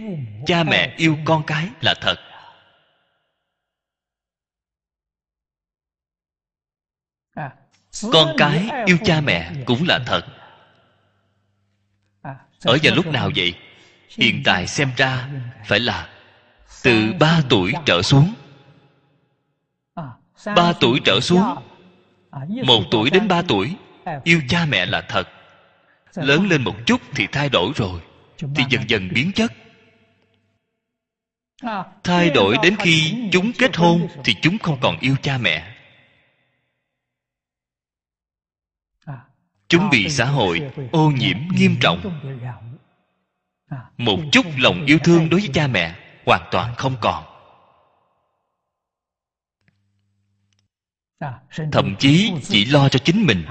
Cha mẹ yêu con cái là thật. Con cái yêu cha mẹ cũng là thật. Ở giờ lúc nào vậy? Hiện tại xem ra phải là từ ba tuổi trở xuống. Ba tuổi trở xuống một tuổi đến ba tuổi yêu cha mẹ là thật. Lớn lên một chút thì thay đổi rồi thì dần dần biến chất. Thay đổi đến khi chúng kết hôn thì chúng không còn yêu cha mẹ. Chúng bị xã hội ô nhiễm nghiêm trọng. một chút lòng yêu thương đối với cha mẹ hoàn toàn không còn thậm chí chỉ lo cho chính mình.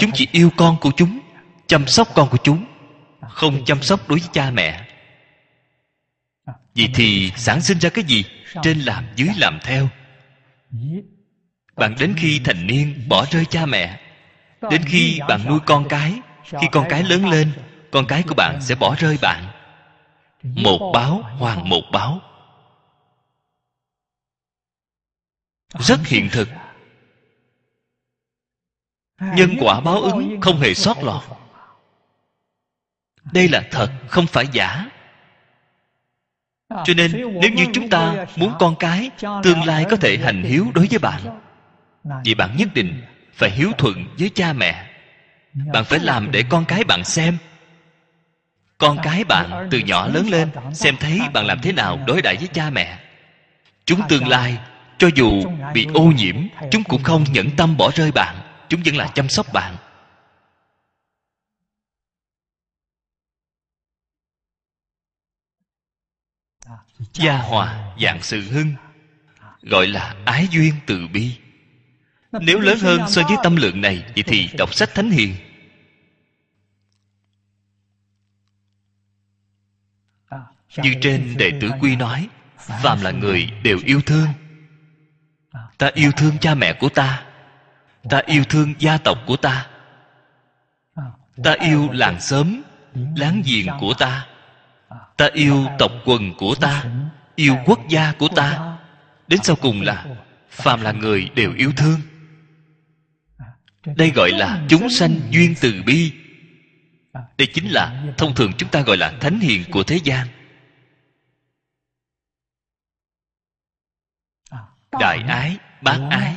Chúng chỉ yêu con của chúng, chăm sóc con của chúng, không chăm sóc đối với cha mẹ. Vậy thì sản sinh ra cái gì? Trên làm, dưới làm theo. Bạn đến khi thành niên, bỏ rơi cha mẹ. Đến khi bạn nuôi con cái, khi con cái lớn lên, con cái của bạn sẽ bỏ rơi bạn. Một báo, hoàn một báo. Rất hiện thực nhân quả báo ứng không hề sót lọt. đây là thật không phải giả. Cho nên nếu như chúng ta muốn con cái tương lai có thể hành hiếu đối với bạn vậy bạn nhất định phải hiếu thuận với cha mẹ. Bạn phải làm để con cái bạn xem. Con cái bạn từ nhỏ lớn lên xem thấy bạn làm thế nào đối đãi với cha mẹ. Chúng tương lai cho dù bị ô nhiễm chúng cũng không nhẫn tâm bỏ rơi bạn chúng vẫn là chăm sóc bạn. Gia hòa dạng sự hưng, gọi là ái duyên từ bi. Nếu lớn hơn so với tâm lượng này, vậy thì đọc sách thánh hiền. Như trên đệ tử quy nói, phàm là người đều yêu thương. Ta yêu thương cha mẹ của ta ta yêu thương gia tộc của ta. Ta yêu làng xóm, láng giềng của ta. Ta yêu tộc quần của ta, yêu quốc gia của ta. Đến sau cùng là phàm là người đều yêu thương. Đây gọi là chúng sanh duyên từ bi. Đây chính là thông thường chúng ta gọi là thánh hiền của thế gian. Đại ái bác ái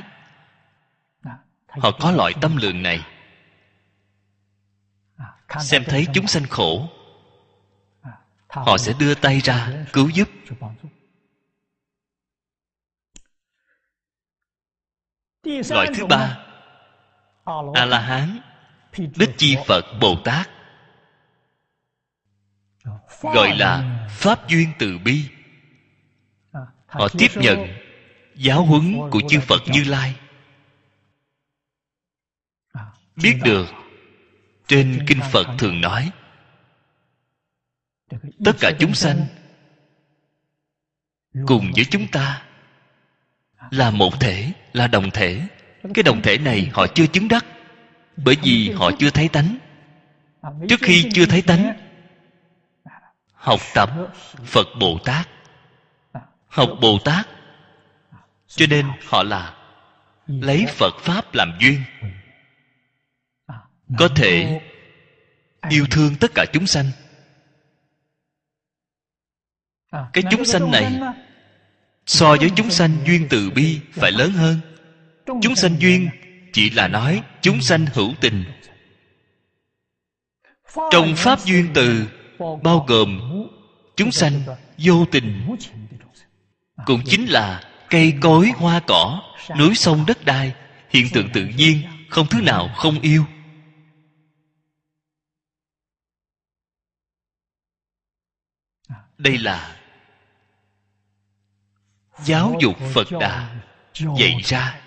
họ có loại tâm lượng này. Xem thấy chúng sanh khổ, họ sẽ đưa tay ra cứu giúp. Loại thứ ba a la hán đích chi phật bồ tát, gọi là pháp duyên từ bi. Họ tiếp nhận giáo huấn của chư phật như lai biết được trên kinh phật thường nói tất cả chúng sanh cùng với chúng ta là một thể là đồng thể. Cái đồng thể này họ chưa chứng đắc bởi vì họ chưa thấy tánh. Trước khi chưa thấy tánh học tập phật bồ tát. Học bồ tát. Cho nên họ là lấy phật pháp làm duyên có thể yêu thương tất cả chúng sanh. Cái chúng sanh này so với chúng sanh duyên từ bi phải lớn hơn. Chúng sanh duyên chỉ là nói chúng sanh hữu tình. Trong pháp duyên từ bao gồm chúng sanh vô tình cũng chính là cây cối hoa cỏ núi sông đất đai hiện tượng tự nhiên không thứ nào không yêu đây là giáo dục phật đà dạy ra.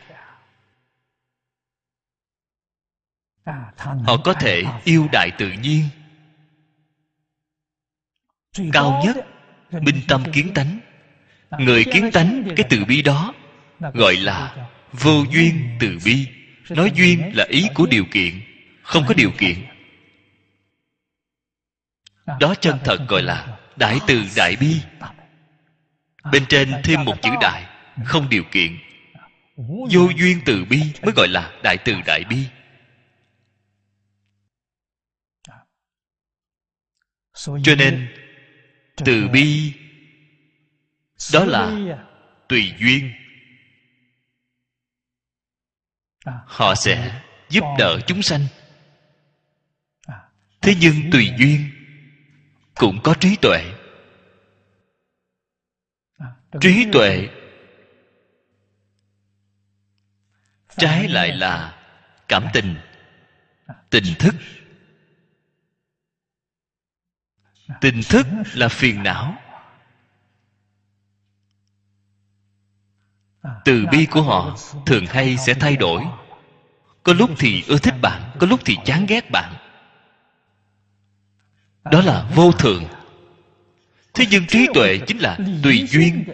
Họ có thể yêu đại tự nhiên. Cao nhất minh tâm kiến tánh. Người kiến tánh cái từ bi đó gọi là vô duyên từ bi. Nói duyên là ý của điều kiện không có điều kiện. Đó chân thật gọi là đại từ đại bi. Bên trên thêm một chữ đại, không điều kiện. Vô duyên từ bi mới gọi là đại từ đại bi. Cho nên, từ bi, đó là tùy duyên. Họ sẽ giúp đỡ chúng sanh. Thế nhưng tùy duyên cũng có trí tuệ. Trí tuệ trái lại là cảm tình tình thức. Tình thức là phiền não. Từ bi của họ thường hay sẽ thay đổi. Có lúc thì ưa thích bạn có lúc thì chán ghét bạn đó là vô thường. Thế nhưng trí tuệ chính là tùy duyên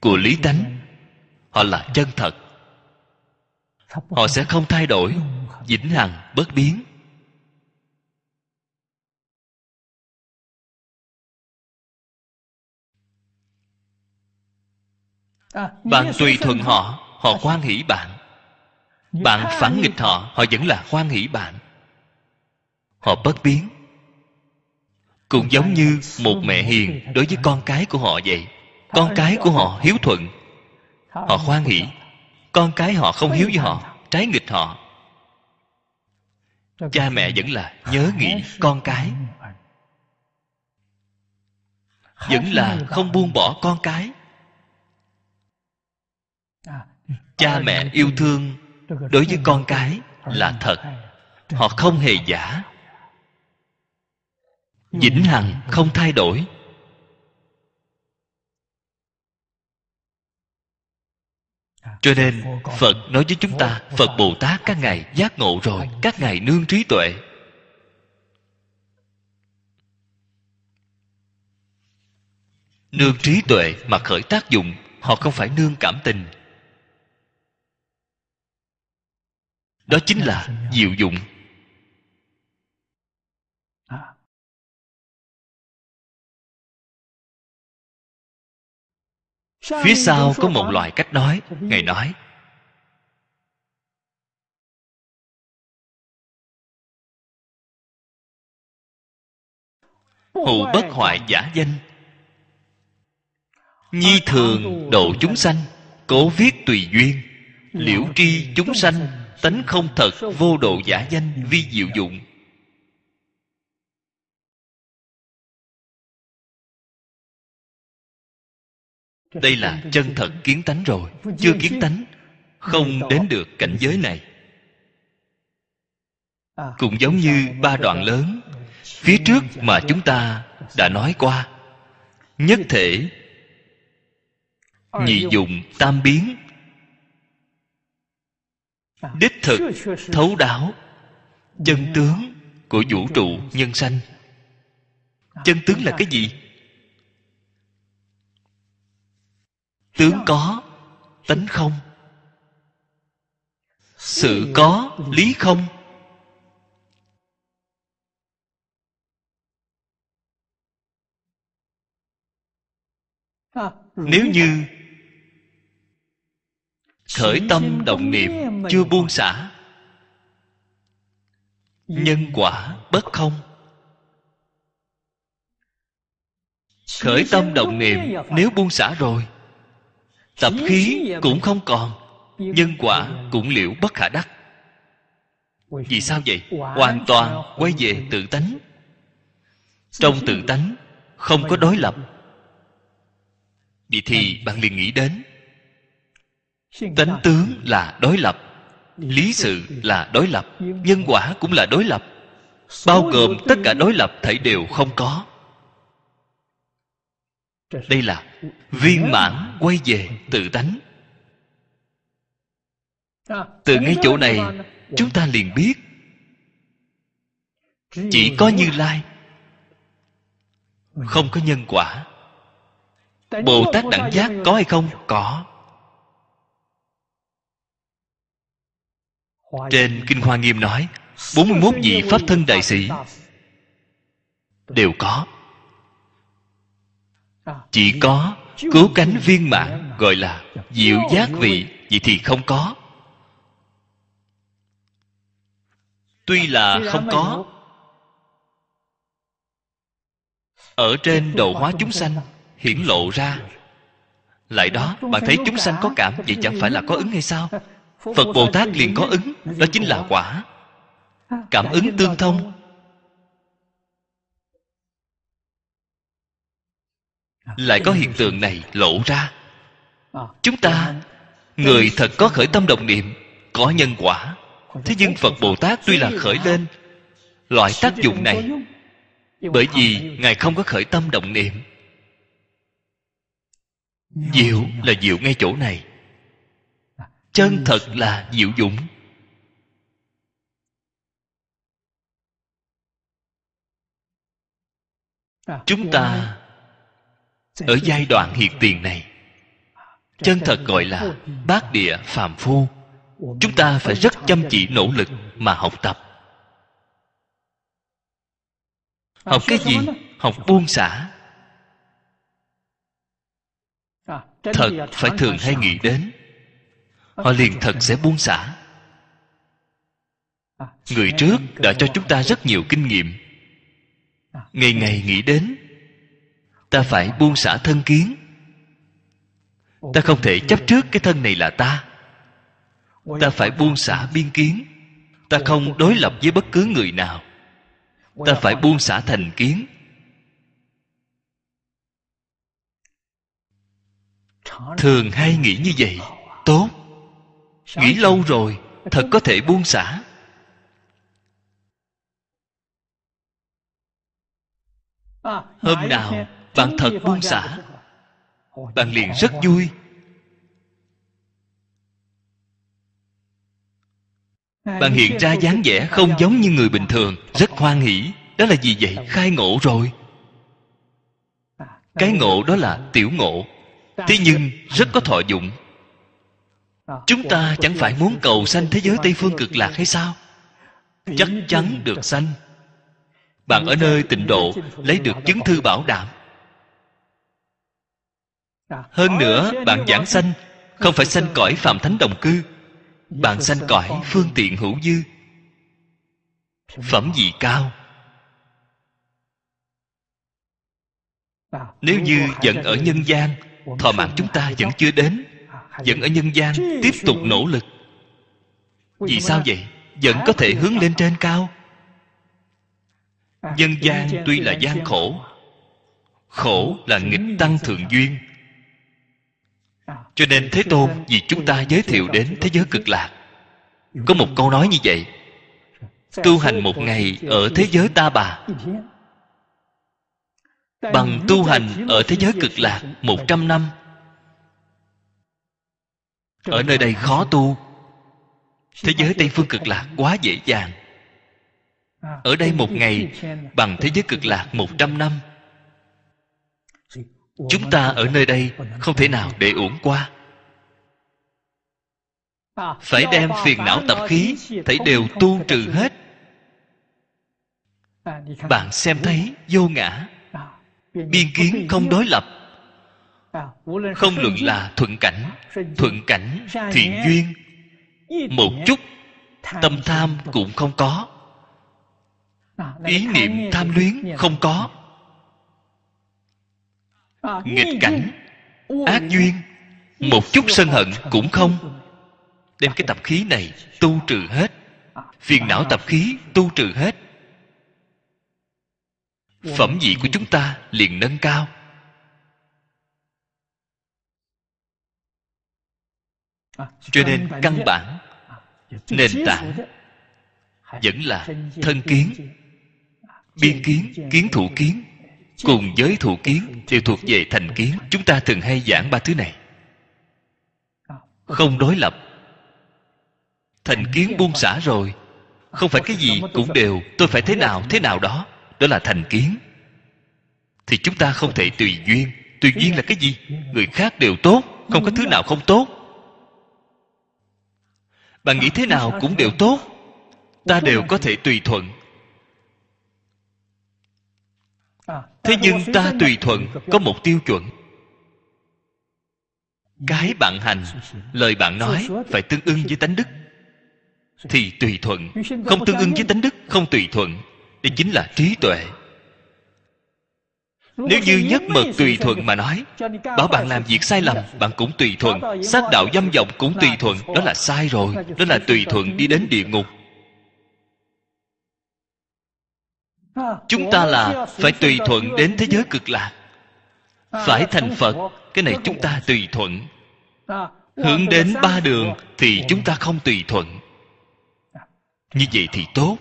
của lý tánh. Họ là chân thật. Họ sẽ không thay đổi, vĩnh hằng, bất biến. Bạn tùy thuận họ họ quan hỷ bạn. Bạn phản nghịch họ họ vẫn là quan hỷ bạn. Họ bất biến cũng giống như một mẹ hiền đối với con cái của họ vậy. Con cái của họ hiếu thuận. Họ hoan hỷ. Con cái họ không hiếu với họ, trái nghịch họ. Cha mẹ vẫn là nhớ nghĩ con cái. Vẫn là không buông bỏ con cái. Cha mẹ yêu thương đối với con cái là thật. Họ không hề giả vĩnh hằng không thay đổi. Cho nên phật nói với chúng ta phật bồ tát các ngài giác ngộ rồi các ngài nương trí tuệ. Nương trí tuệ mà khởi tác dụng họ không phải nương cảm tình. Đó chính là diệu dụng phía sau có một loại cách nói ngài nói. Hù bất hoại giả danh. nhi thường độ chúng sanh cố viết tùy duyên. Liễu tri chúng sanh tánh không thật vô độ giả danh vi diệu dụng đây là chân thật kiến tánh rồi. Chưa kiến tánh, không đến được cảnh giới này. Cũng giống như ba đoạn lớn, phía trước mà chúng ta đã nói qua. Nhất thể, nhị dụng tam biến. Đích thực thấu đáo, chân tướng của vũ trụ nhân sanh. Chân tướng là cái gì? Tướng có, tánh không? Sự có, lý không? Nếu như khởi tâm động niệm chưa buông xả, nhân quả bất không? Khởi tâm động niệm nếu buông xả rồi tập khí cũng không còn nhân quả cũng liễu bất khả đắc. Vì sao vậy? hoàn toàn quay về tự tánh. Trong tự tánh không có đối lập. Vậy thì bạn liền nghĩ đến tánh tướng là đối lập lý sự là đối lập nhân quả cũng là đối lập. Bao gồm tất cả đối lập thảy đều không có đây là viên mãn quay về tự tánh. Từ ngay chỗ này, chúng ta liền biết. Chỉ có như lai, không có nhân quả. Bồ tát đẳng giác có hay không? Có. Trên kinh hoa nghiêm nói 41 vị pháp thân đại sĩ đều có chỉ có cứu cánh viên mãn, gọi là diệu giác vị, vậy thì không có. Tuy là không có, ở trên độ hóa chúng sanh hiển lộ ra. Lại đó, bạn thấy chúng sanh có cảm, vậy chẳng phải là có ứng hay sao? Phật bồ tát liền có ứng, đó chính là quả. Cảm ứng tương thông lại có hiện tượng này lộ ra. Chúng ta, người thật có khởi tâm động niệm, có nhân quả. Thế nhưng phật bồ tát tuy là khởi lên, loại tác dụng này, bởi vì ngài không có khởi tâm động niệm. Diệu là diệu ngay chỗ này. Chân thật là diệu dũng. chúng ta ở giai đoạn hiện tiền này, chân thật gọi là bát địa phàm phu, chúng ta phải rất chăm chỉ nỗ lực mà học tập. Học cái gì? Học buông xả. Thật phải thường hay nghĩ đến, họ liền thật sẽ buông xả. Người trước đã cho chúng ta rất nhiều kinh nghiệm. Ngày ngày nghĩ đến ta phải buông xả thân kiến. Ta không thể chấp trước cái thân này là ta. Ta phải buông xả biên kiến. Ta không đối lập với bất cứ người nào. Ta phải buông xả thành kiến. Thường hay nghĩ như vậy. Tốt. Nghĩ lâu rồi, thật có thể buông xả. Hôm nào bạn thật buông xả. bạn liền rất vui. Bạn hiện ra dáng vẻ không giống như người bình thường rất hoan hỷ. Đó là gì vậy khai ngộ rồi. Cái ngộ đó là tiểu ngộ. thế nhưng rất có thọ dụng. Chúng ta chẳng phải muốn cầu sanh thế giới tây phương cực lạc hay sao? Chắc chắn được sanh. bạn ở nơi tịnh độ lấy được chứng thư bảo đảm hơn nữa bạn giảng sanh không phải sanh cõi phạm thánh đồng cư. Bạn sanh cõi phương tiện hữu dư. Phẩm vị cao? Nếu như vẫn ở nhân gian thọ mạng chúng ta vẫn chưa đến vẫn ở nhân gian tiếp tục nỗ lực. Vì sao vậy? Vẫn có thể hướng lên trên cao. Nhân gian tuy là gian khổ khổ là nghịch tăng thượng duyên cho nên thế tôn vì chúng ta giới thiệu đến thế giới cực lạc. Có một câu nói như vậy. Tu hành một ngày ở thế giới ta bà. Bằng tu hành ở thế giới cực lạc một trăm năm. Ở nơi đây khó tu. Thế giới tây phương cực lạc quá dễ dàng. Ở đây một ngày bằng thế giới cực lạc một trăm năm chúng ta ở nơi đây không thể nào để uổng qua. Phải đem phiền não tập khí, thấy đều tu trừ hết. Bạn xem thấy, vô ngã. Biên kiến không đối lập. Không luận là thuận cảnh thuận cảnh thiện duyên. Một chút tâm tham cũng không có. Ý niệm tham luyến không có nghịch cảnh ác duyên một chút sân hận cũng không. Đem cái tập khí này tu trừ hết. Phiền não tập khí tu trừ hết. Phẩm vị của chúng ta liền nâng cao. Cho nên căn bản nền tảng vẫn là thân kiến biên kiến kiến thủ kiến cùng với thủ kiến đều thuộc về thành kiến. Chúng ta thường hay giảng ba thứ này. Không đối lập. Thành kiến buông xả rồi. Không phải cái gì cũng đều. Tôi phải thế nào thế nào đó. Đó là thành kiến. Thì chúng ta không thể tùy duyên. Tùy duyên là cái gì? Người khác đều tốt. Không có thứ nào không tốt. Bạn nghĩ thế nào cũng đều tốt. Ta đều có thể tùy thuận. Thế nhưng ta tùy thuận có một tiêu chuẩn. Cái bạn hành lời bạn nói phải tương ưng với tánh đức. Thì tùy thuận không tương ưng với tánh đức không tùy thuận. Đây chính là trí tuệ. Nếu như nhất mật tùy thuận mà nói bảo bạn làm việc sai lầm bạn cũng tùy thuận. sát đạo dâm vọng cũng tùy thuận. đó là sai rồi đó là tùy thuận đi đến địa ngục chúng ta là phải tùy thuận đến thế giới cực lạc. Phải thành phật, cái này chúng ta tùy thuận. Hướng đến ba đường thì chúng ta không tùy thuận. Như vậy thì tốt.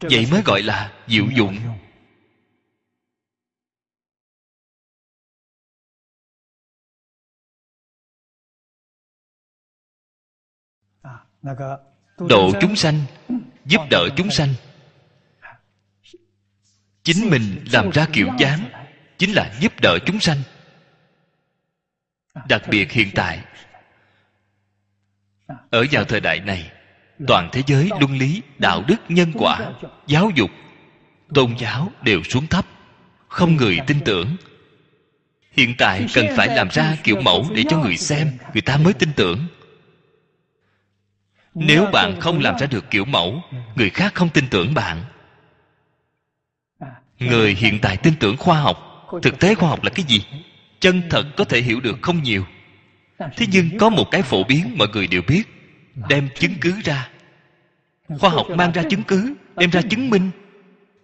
Vậy mới gọi là diệu dụng. Độ chúng sanh giúp đỡ chúng sanh. Chính mình làm ra kiểu dáng chính là giúp đỡ chúng sanh. Đặc biệt hiện tại, ở vào thời đại này, toàn thế giới luân lý, đạo đức, nhân quả, giáo dục, tôn giáo đều xuống thấp, không người tin tưởng. Hiện tại cần phải làm ra kiểu mẫu để cho người xem, người ta mới tin tưởng nếu bạn không làm ra được kiểu mẫu người khác không tin tưởng bạn. Người hiện tại tin tưởng khoa học thực tế khoa học là cái gì? Chân thật có thể hiểu được không nhiều. Thế nhưng có một cái phổ biến mọi người đều biết đem chứng cứ ra. Khoa học mang ra chứng cứ đem ra chứng minh.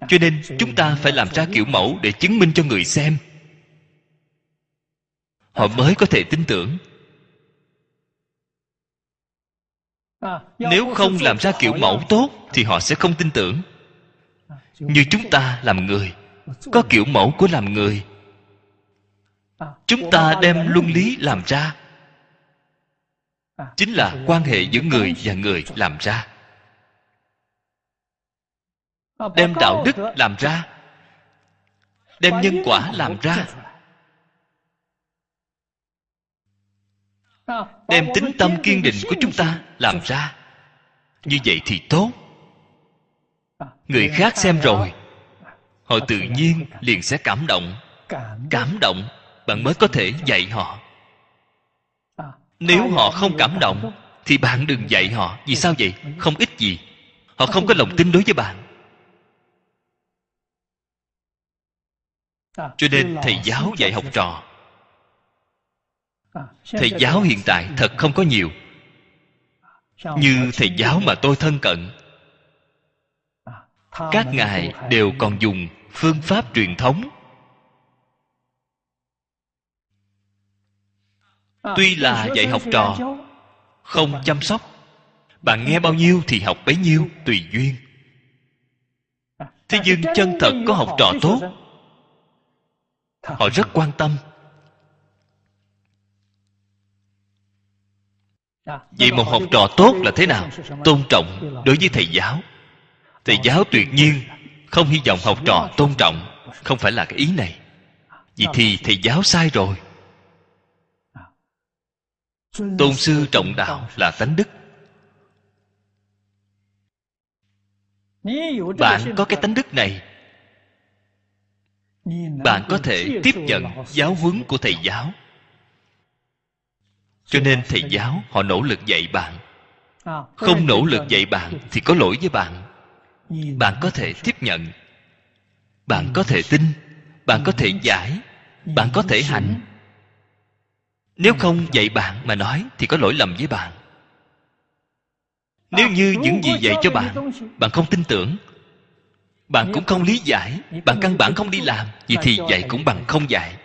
Cho nên chúng ta phải làm ra kiểu mẫu để chứng minh cho người xem. Họ mới có thể tin tưởng nếu không làm ra kiểu mẫu tốt thì họ sẽ không tin tưởng. như chúng ta làm người có kiểu mẫu của làm người. Chúng ta đem luân lý làm ra. Chính là quan hệ giữa người và người làm ra. Đem đạo đức làm ra. đem nhân quả làm ra đem tính tâm kiên định của chúng ta làm ra. Như vậy thì tốt. Người khác xem rồi, họ tự nhiên liền sẽ cảm động. Cảm động bạn mới có thể dạy họ. Nếu họ không cảm động, thì bạn đừng dạy họ. Vì sao vậy? Không ích gì. Họ không có lòng tin đối với bạn. Cho nên thầy giáo dạy học trò thầy giáo hiện tại thật không có nhiều. Như thầy giáo mà tôi thân cận các ngài đều còn dùng phương pháp truyền thống. Tuy là dạy học trò không chăm sóc. Bạn nghe bao nhiêu thì học bấy nhiêu tùy duyên. Thế nhưng chân thật có học trò tốt. họ rất quan tâm vậy một học trò tốt là thế nào? tôn trọng đối với thầy giáo. Thầy giáo tuyệt nhiên không hy vọng học trò tôn trọng. Không phải là cái ý này. Vậy thì thầy giáo sai rồi. Tôn sư trọng đạo là tánh đức. Bạn có cái tánh đức này. Bạn có thể tiếp nhận giáo huấn của thầy giáo cho nên thầy giáo họ nỗ lực dạy bạn. Không nỗ lực dạy bạn thì có lỗi với bạn. Bạn có thể tiếp nhận. Bạn có thể tin. Bạn có thể giải. Bạn có thể hành. Nếu không dạy bạn mà nói thì có lỗi lầm với bạn. Nếu như những gì dạy cho bạn bạn không tin tưởng. Bạn cũng không lý giải. bạn căn bản không đi làm. Vậy thì dạy cũng bằng không dạy.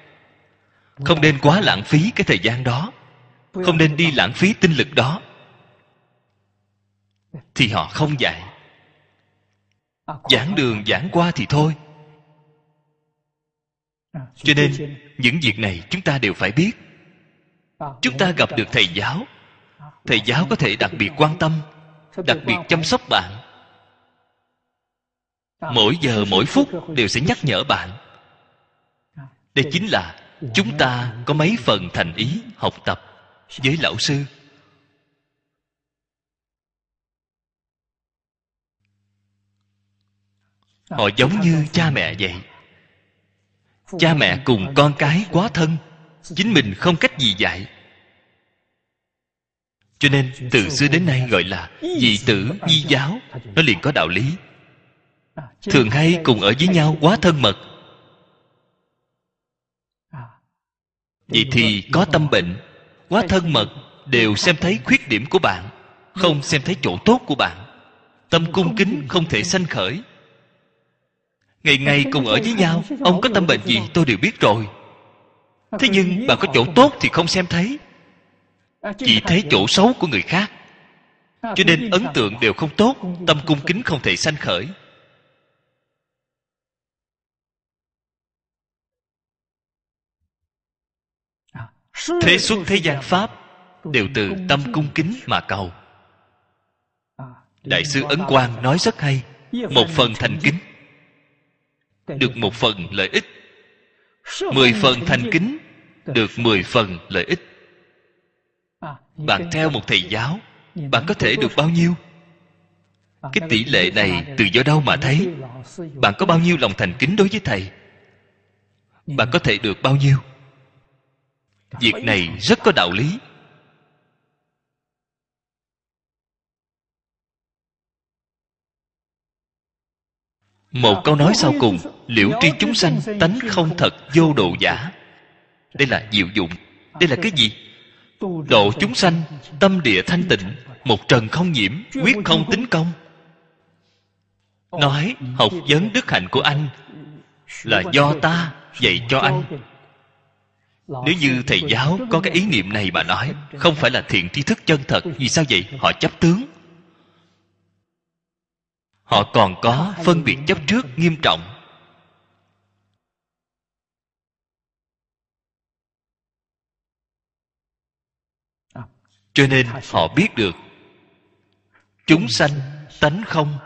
Không nên quá lãng phí cái thời gian đó không nên đi lãng phí tinh lực đó. Thì họ không dạy. Giảng đường, giảng qua thì thôi. Cho nên, những việc này chúng ta đều phải biết. Chúng ta gặp được thầy giáo. Thầy giáo có thể đặc biệt quan tâm, đặc biệt chăm sóc bạn. Mỗi giờ, mỗi phút đều sẽ nhắc nhở bạn. Đây chính là chúng ta có mấy phần thành ý học tập với lão sư. Họ giống như cha mẹ vậy. Cha mẹ cùng con cái quá thân, chính mình không cách gì dạy. Cho nên từ xưa đến nay gọi là dị tử di giáo, nó liền có đạo lý. Thường hay cùng ở với nhau quá thân mật. Vậy thì có tâm bệnh quá thân mật đều xem thấy khuyết điểm của bạn, không xem thấy chỗ tốt của bạn. Tâm cung kính không thể sanh khởi. Ngày ngày cùng ở với nhau, ông có tâm bệnh gì tôi đều biết rồi. Thế nhưng bạn có chỗ tốt thì không xem thấy. Chỉ thấy chỗ xấu của người khác. Cho nên ấn tượng đều không tốt, tâm cung kính không thể sanh khởi. Thế xuất thế gian pháp đều từ tâm cung kính mà cầu. Đại sư ấn quang nói rất hay một phần thành kính được một phần lợi ích. Mười phần thành kính được mười phần lợi ích. Bạn theo một thầy giáo bạn có thể được bao nhiêu? cái tỷ lệ này từ do đâu mà thấy? Bạn có bao nhiêu lòng thành kính đối với thầy? Bạn có thể được bao nhiêu việc này rất có đạo lý. Một câu nói sau cùng liễu tri chúng sanh tánh không thật vô độ giả. Đây là diệu dụng. Đây là cái gì? Độ chúng sanh tâm địa thanh tịnh một trần không nhiễm quyết không tính công. Nói học vấn đức hạnh của anh là do ta dạy cho anh nếu như thầy giáo có cái ý niệm này mà nói không phải là thiện tri thức chân thật vì sao vậy? Họ chấp tướng. Họ còn có phân biệt chấp trước nghiêm trọng. Cho nên họ biết được chúng sanh tánh không.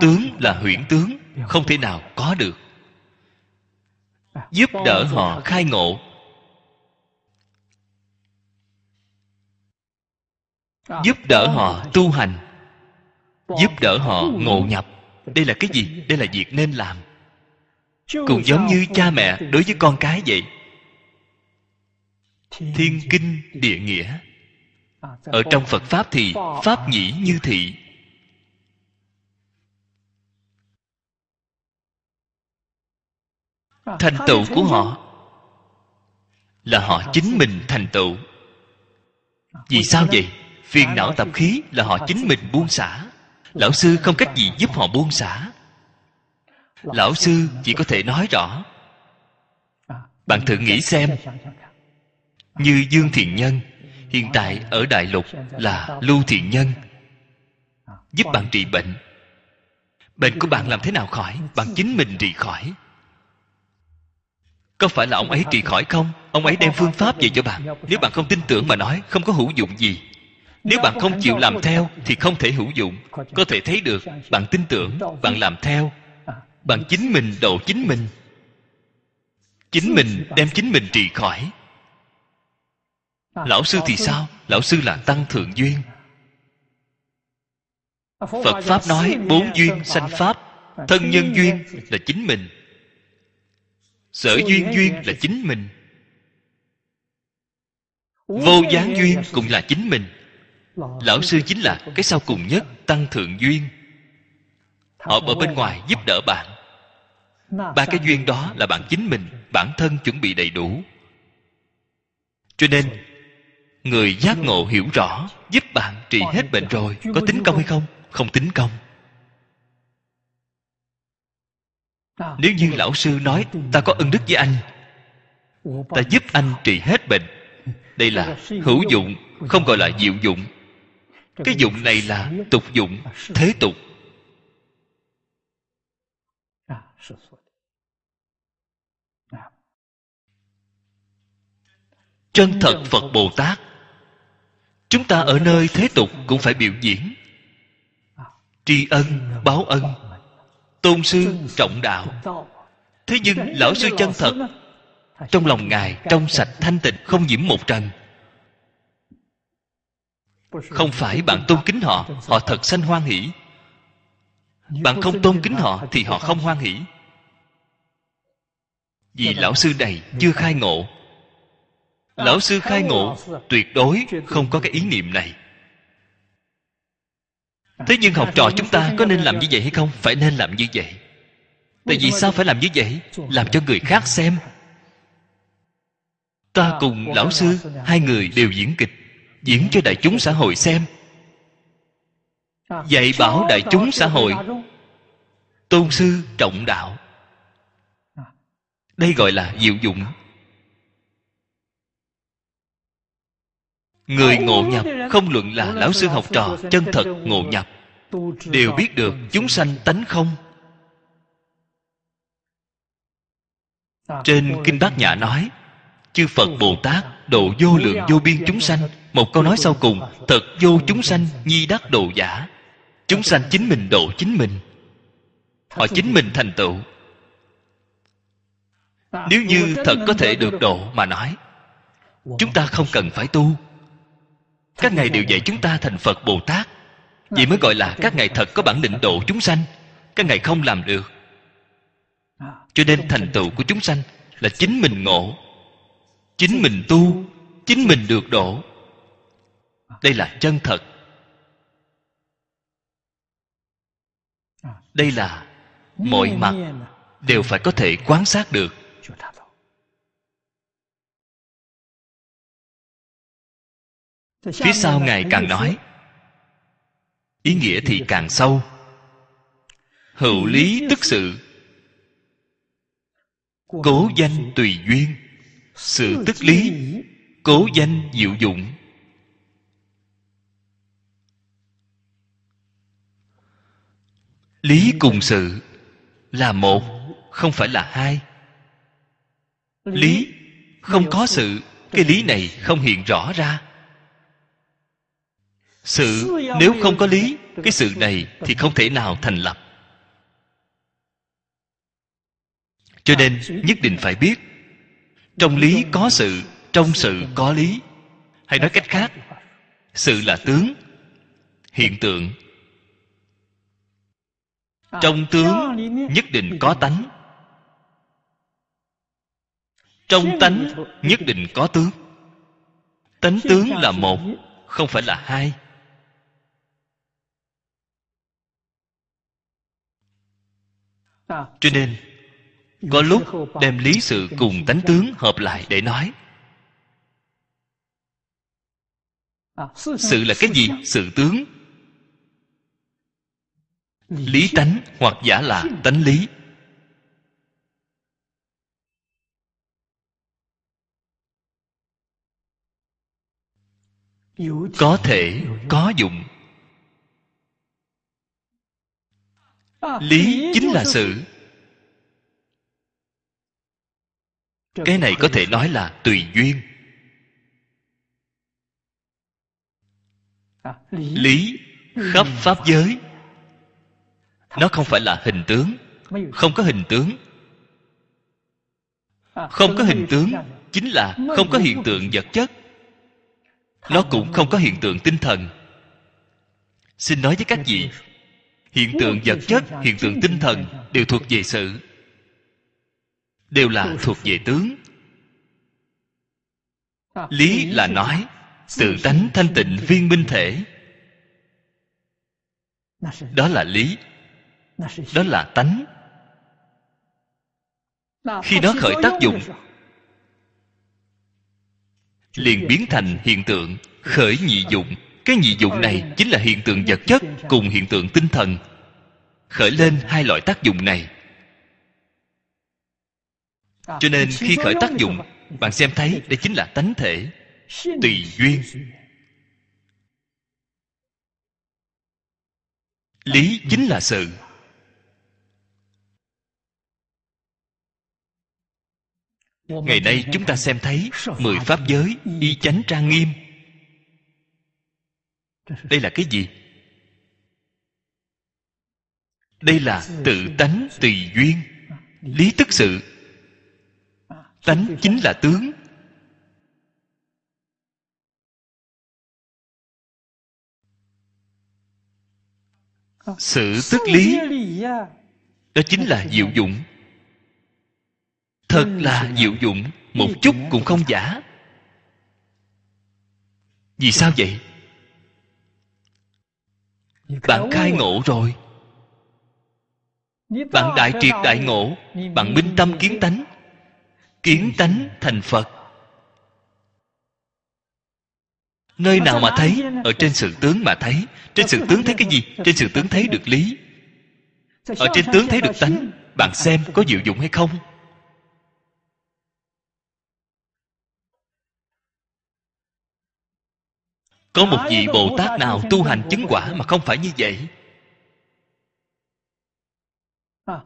Tướng là huyễn tướng không thể nào có được giúp đỡ họ. khai ngộ. Giúp đỡ họ tu hành. Giúp đỡ họ ngộ nhập. Đây là cái gì? Đây là việc nên làm. Cũng giống như cha mẹ đối với con cái vậy. Thiên kinh địa nghĩa. Ở trong phật pháp thì pháp nhĩ như thị thành tựu của họ là họ chính mình thành tựu. Vì sao vậy? phiền não tập khí là họ chính mình buông xả. lão sư không cách gì giúp họ buông xả. Lão sư chỉ có thể nói rõ. Bạn thử nghĩ xem. như dương thiện nhân hiện tại ở đại lục là lưu thiện nhân. Giúp bạn trị bệnh. Bệnh của bạn làm thế nào khỏi? bạn chính mình trị khỏi có phải là ông ấy trị khỏi không? Ông ấy đem phương pháp về cho bạn. Nếu bạn không tin tưởng mà nói, không có hữu dụng gì. Nếu bạn không chịu làm theo, thì không thể hữu dụng. Có thể thấy được, bạn tin tưởng, bạn làm theo. Bạn chính mình độ chính mình. Chính mình đem chính mình trị khỏi. Lão sư thì sao? Lão sư là tăng thượng duyên. Phật pháp nói, bốn duyên sanh pháp, thân nhân duyên là chính mình sở duyên duyên là chính mình. Vô gián duyên cũng là chính mình. Lão sư chính là cái sau cùng nhất tăng thượng duyên. Họ ở bên ngoài giúp đỡ bạn. Ba cái duyên đó là bạn chính mình bản thân chuẩn bị đầy đủ. Cho nên người giác ngộ hiểu rõ giúp bạn trị hết bệnh rồi có tính công hay không? Không tính công nếu như lão sư nói, ta có ân đức với anh, ta giúp anh trị hết bệnh. Đây là hữu dụng, không gọi là diệu dụng. Cái dụng này là tục dụng, thế tục. Chân thật phật bồ tát, chúng ta ở nơi thế tục cũng phải biểu diễn. Tri ân, báo ân tôn sư trọng đạo. Thế nhưng lão sư chân thật, trong lòng ngài trong sạch thanh tịnh, không nhiễm một trần. Không phải bạn tôn kính họ họ thật sanh hoan hỷ. Bạn không tôn kính họ thì họ không hoan hỷ. Vì lão sư này chưa khai ngộ. Lão sư khai ngộ tuyệt đối không có cái ý niệm này thế nhưng học trò chúng ta có nên làm như vậy hay không? Phải nên làm như vậy. Tại vì sao phải làm như vậy? Làm cho người khác xem. Ta cùng lão sư, hai người đều diễn kịch, diễn cho đại chúng xã hội xem. Dạy bảo đại chúng xã hội. Tôn sư trọng đạo. Đây gọi là diệu dụng. Người ngộ nhập không luận là lão sư học trò chân thật ngộ nhập. đều biết được chúng sanh tánh không? Trên kinh bát nhã nói chư phật bồ tát độ vô lượng vô biên chúng sanh. Một câu nói sau cùng thật vô chúng sanh nhi đắc độ giả. Chúng sanh chính mình độ chính mình. Họ chính mình thành tựu. Nếu như thật có thể được độ mà nói chúng ta không cần phải tu các ngài đều dạy chúng ta thành phật bồ tát. Vì mới gọi là các ngài thật có bản lĩnh độ chúng sanh. Các ngài không làm được. Cho nên thành tựu của chúng sanh là chính mình ngộ, chính mình tu, chính mình được độ. Đây là chân thật. Đây là mọi mặt đều phải có thể quan sát được. Phía sau ngài càng nói ý nghĩa thì càng sâu. Hữu lý tức sự. Cố danh tùy duyên. Sự tức lý cố danh diệu dụng. Lý cùng sự là một không phải là hai. Lý không có sự. cái lý này không hiện rõ ra sự nếu không có lý cái sự này thì không thể nào thành lập. Cho nên nhất định phải biết trong lý có sự trong sự có lý. Hay nói cách khác. sự là tướng hiện tượng. Trong tướng nhất định có tánh. Trong tánh nhất định có tướng. Tánh tướng là một không phải là hai cho nên, có lúc đem lý sự cùng tánh tướng hợp lại để nói. Sự là cái gì? Sự tướng. Lý tánh hoặc giả là tánh lý. Có thể, có dụng lý chính là sự. Cái này có thể nói là tùy duyên. Lý khắp pháp giới. Nó không phải là hình tướng. Không có hình tướng. Không có hình tướng chính là không có hiện tượng vật chất. Nó cũng không có hiện tượng tinh thần. Xin nói với các vị hiện tượng vật chất, hiện tượng tinh thần đều thuộc về sự. Đều là thuộc về tướng. Lý là nói tự tánh thanh tịnh viên minh thể. Đó là lý. Đó là tánh. Khi nó khởi tác dụng, liền biến thành hiện tượng khởi nhị dụng cái nhị dụng này chính là hiện tượng vật chất cùng hiện tượng tinh thần. Khởi lên hai loại tác dụng này. Cho nên khi khởi tác dụng, bạn xem thấy đây chính là tánh thể, tùy duyên. Lý chính là sự. Ngày nay chúng ta xem thấy mười pháp giới y chánh trang nghiêm đây là cái gì? Đây là tự tánh tùy duyên, lý tức sự. Tánh chính là tướng. Sự tức lý, đó chính là diệu dụng. Thật là diệu dụng, một chút cũng không giả. Vì sao vậy? Bạn khai ngộ rồi. Bạn đại triệt đại ngộ. bạn minh tâm kiến tánh. Kiến tánh thành phật. Nơi nào mà thấy ở trên sự tướng mà thấy. Trên sự tướng thấy cái gì? Trên sự tướng thấy được lý. Ở trên tướng thấy được tánh. bạn xem có diệu dụng hay không có một vị bồ tát nào tu hành chứng quả mà không phải như vậy?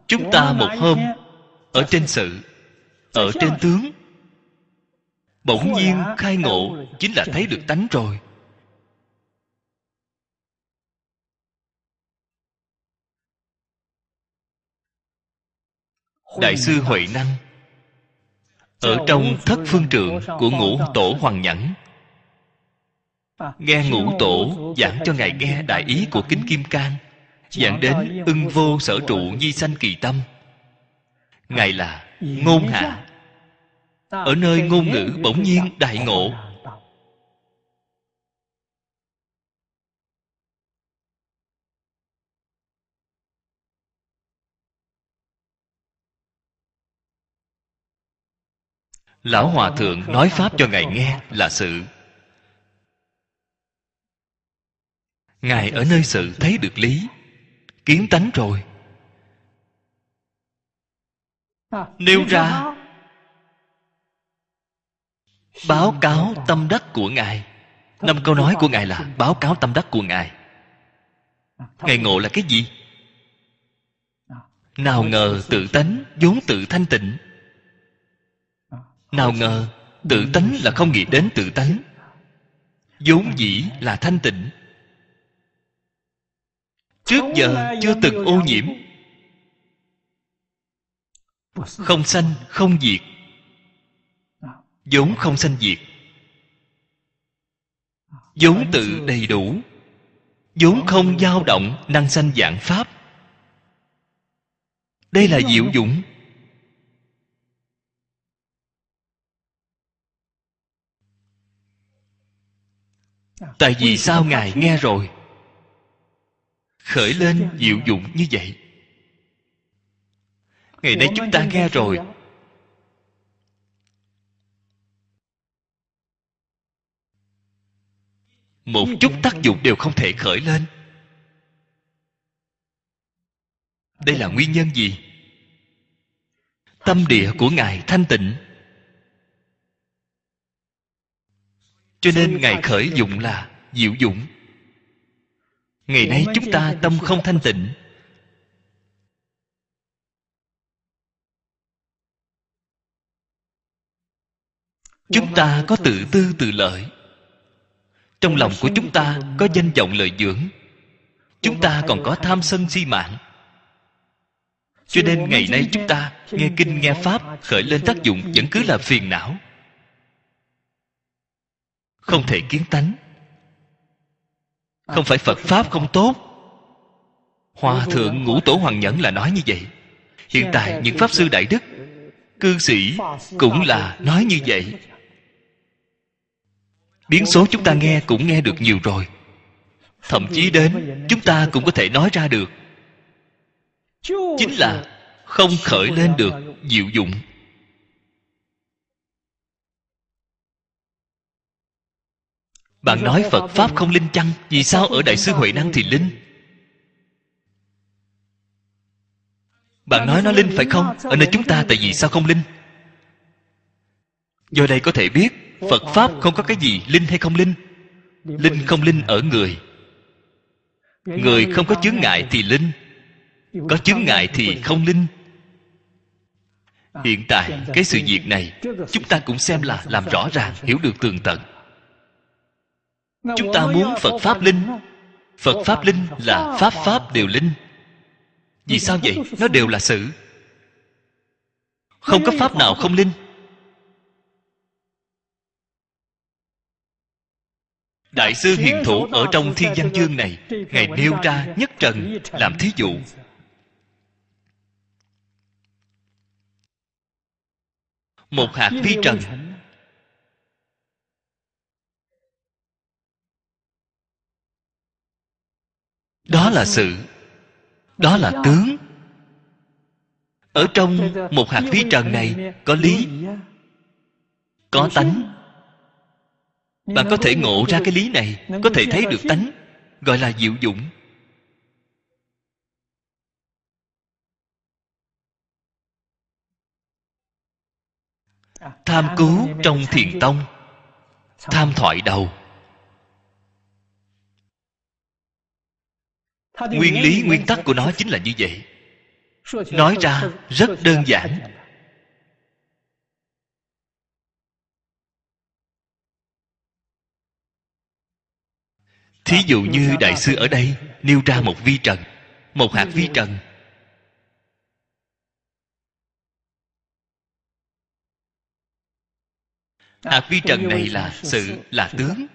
Chúng ta một hôm ở trên sự ở trên tướng. Bỗng nhiên khai ngộ chính là thấy được tánh rồi. Đại sư huệ năng ở trong thất phương trượng của ngũ tổ hoàng nhẫn nghe ngũ tổ giảng cho ngài nghe đại ý của kính kim cang, giảng đến ưng vô sở trụ nhi sanh kỳ tâm. Ngài là ngôn hạ, ở nơi ngôn ngữ bỗng nhiên đại ngộ. Lão hòa thượng nói pháp cho ngài nghe là sự ngài ở nơi sự thấy được lý. Kiến tánh rồi. Nêu ra. Báo cáo tâm đắc của ngài. Năm câu nói của ngài là báo cáo tâm đắc của ngài. Ngài ngộ là cái gì? Nào ngờ tự tánh vốn tự thanh tịnh. Nào ngờ tự tánh là không nghĩ đến tự tánh. Vốn dĩ là thanh tịnh trước giờ chưa từng ô nhiễm. Không sanh không diệt. Vốn không sanh diệt. Vốn tự đầy đủ. Vốn không dao động năng sanh dạng pháp. Đây là diệu dụng. Tại vì sao ngài nghe rồi khởi lên diệu dụng như vậy. Ngày nay chúng ta nghe rồi. Một chút tác dụng đều không thể khởi lên. Đây là nguyên nhân gì? Tâm địa của ngài thanh tịnh. Cho nên ngài khởi dụng là diệu dụng ngày nay chúng ta tâm không thanh tịnh. Chúng ta có tự tư tự lợi. Trong lòng của chúng ta có danh vọng lợi dưỡng. Chúng ta còn có tham sân si mạng. Cho nên ngày nay chúng ta nghe kinh nghe pháp khởi lên tác dụng vẫn cứ là phiền não. Không thể kiến tánh không phải phật pháp không tốt. Hòa thượng ngũ tổ hoàng nhẫn là nói như vậy. Hiện tại những pháp sư đại đức cư sĩ cũng là nói như vậy. Biến số chúng ta nghe cũng nghe được nhiều rồi. Thậm chí đến chúng ta cũng có thể nói ra được. Chính là không khởi lên được diệu dụng bạn nói phật pháp không linh chăng? Vì sao ở đại sư huệ năng thì linh? Bạn nói nó linh phải không? Ở nơi chúng ta tại vì sao không linh? Do đây có thể biết, phật pháp không có cái gì linh hay không linh. Linh không linh ở người. Người không có chướng ngại thì linh. Có chướng ngại thì không linh. Hiện tại, cái sự việc này, chúng ta cũng xem là làm rõ ràng, hiểu được tường tận chúng ta muốn phật pháp linh phật pháp linh là pháp pháp đều linh vì sao vậy nó đều là sự không có pháp nào không linh đại sư hiền thủ ở trong thiên văn chương này ngài nêu ra nhất trần làm thí dụ một hạt vi trần đó là sự, đó là tướng. Ở trong một hạt vi trần này có lý, có tánh. Bạn có thể ngộ ra cái lý này, có thể thấy được tánh, gọi là diệu dụng. Tham cứu trong thiền tông, tham thoại đầu. Nguyên lý nguyên tắc của nó chính là như vậy. Nói ra rất đơn giản. thí dụ như đại sư ở đây nêu ra một vi trần một hạt vi trần. hạt vi trần này là sự là tướng.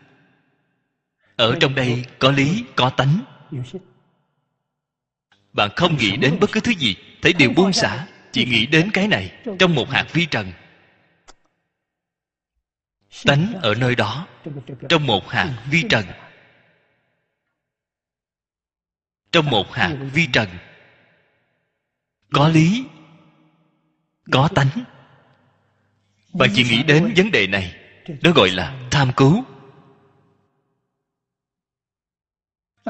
ở trong đây có lý có tánh bạn không nghĩ đến bất cứ thứ gì. Thấy điều buông xả, chỉ nghĩ đến cái này, trong một hạt vi trần. Tánh ở nơi đó, trong một hạt vi trần. Trong một hạt vi trần. Có lý, có tánh. Bạn chỉ nghĩ đến vấn đề này, đó gọi là tham cứu.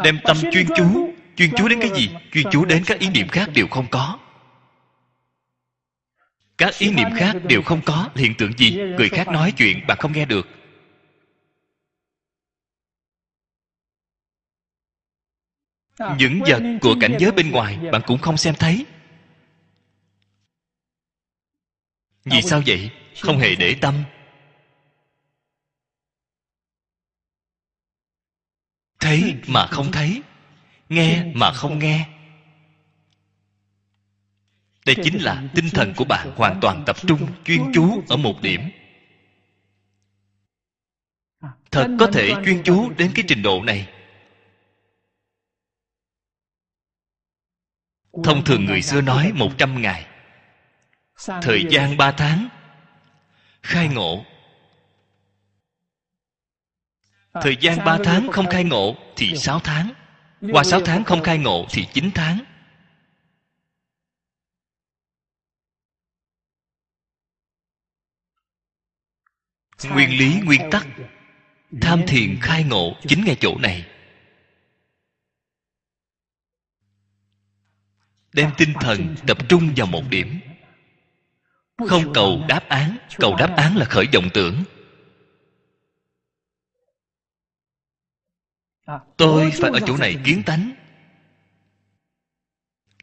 Đem tâm chuyên chú chuyên chú đến cái gì? Chuyên chú đến các ý niệm khác đều không có. Các ý niệm khác đều không có. Hiện tượng gì? Người khác nói chuyện bạn không nghe được. Những vật của cảnh giới bên ngoài bạn cũng không xem thấy. Vì sao vậy? Không hề để tâm. Thấy mà không thấy nghe mà không nghe. Đây chính là tinh thần của bạn hoàn toàn tập trung chuyên chú ở một điểm. Thật có thể chuyên chú đến cái trình độ này. Thông thường người xưa nói một trăm ngày. Thời gian ba tháng. Khai ngộ. Thời gian ba tháng không khai ngộ. thì sáu tháng qua sáu tháng không khai ngộ thì chín tháng. Nguyên lý nguyên tắc. tham thiền khai ngộ chính ngay chỗ này. Đem tinh thần tập trung vào một điểm. Không cầu đáp án. cầu đáp án là khởi vọng tưởng tôi phải ở chỗ này kiến tánh.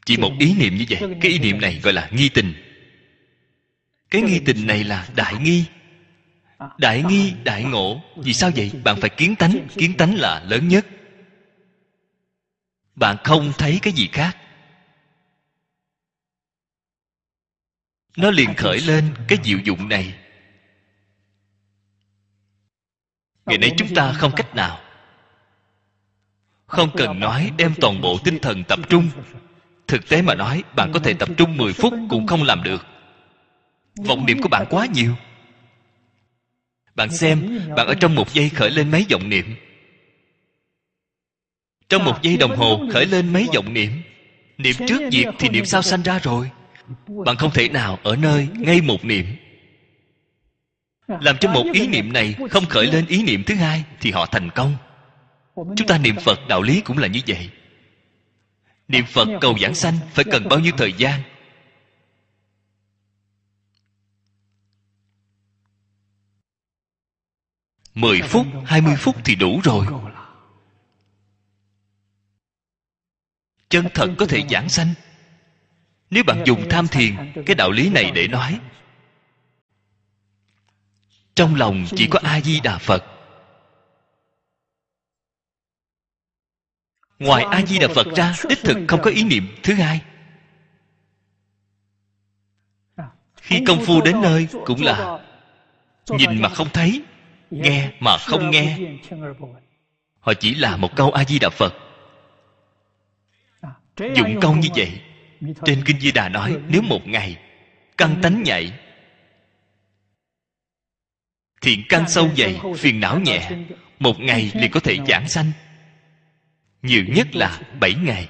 Chỉ một ý niệm như vậy cái ý niệm này gọi là nghi tình. Cái nghi tình này là đại nghi. Đại nghi đại ngộ. Vì sao vậy? bạn phải kiến tánh. kiến tánh là lớn nhất. Bạn không thấy cái gì khác. Nó liền khởi lên cái diệu dụng này. Ngày nay chúng ta không cách nào không cần nói đem toàn bộ tinh thần tập trung. Thực tế mà nói, bạn có thể tập trung 10 phút cũng không làm được. Vọng niệm của bạn quá nhiều. Bạn xem, bạn ở trong một giây khởi lên mấy vọng niệm? Trong một giây đồng hồ khởi lên mấy vọng niệm? Niệm trước diệt thì niệm sau sanh ra rồi. Bạn không thể nào ở nơi ngay một niệm. Làm cho một ý niệm này không khởi lên ý niệm thứ hai thì họ thành công chúng ta niệm phật, đạo lý cũng là như vậy. Niệm phật cầu giảng sanh phải cần bao nhiêu thời gian? Mười phút, hai mươi phút thì đủ rồi. Chân thật có thể giảng sanh. Nếu bạn dùng tham thiền, cái đạo lý này để nói. Trong lòng chỉ có a di đà phật. Ngoài a di đà phật ra đích thực không có ý niệm thứ hai. Khi công phu đến nơi cũng là nhìn mà không thấy nghe mà không nghe. Họ chỉ là một câu a di đà phật dụng công như vậy trên kinh di đà nói nếu một ngày căn tánh nhạy thiện căn sâu dày phiền não nhẹ một ngày liền có thể giảng sanh nhiều nhất là bảy ngày.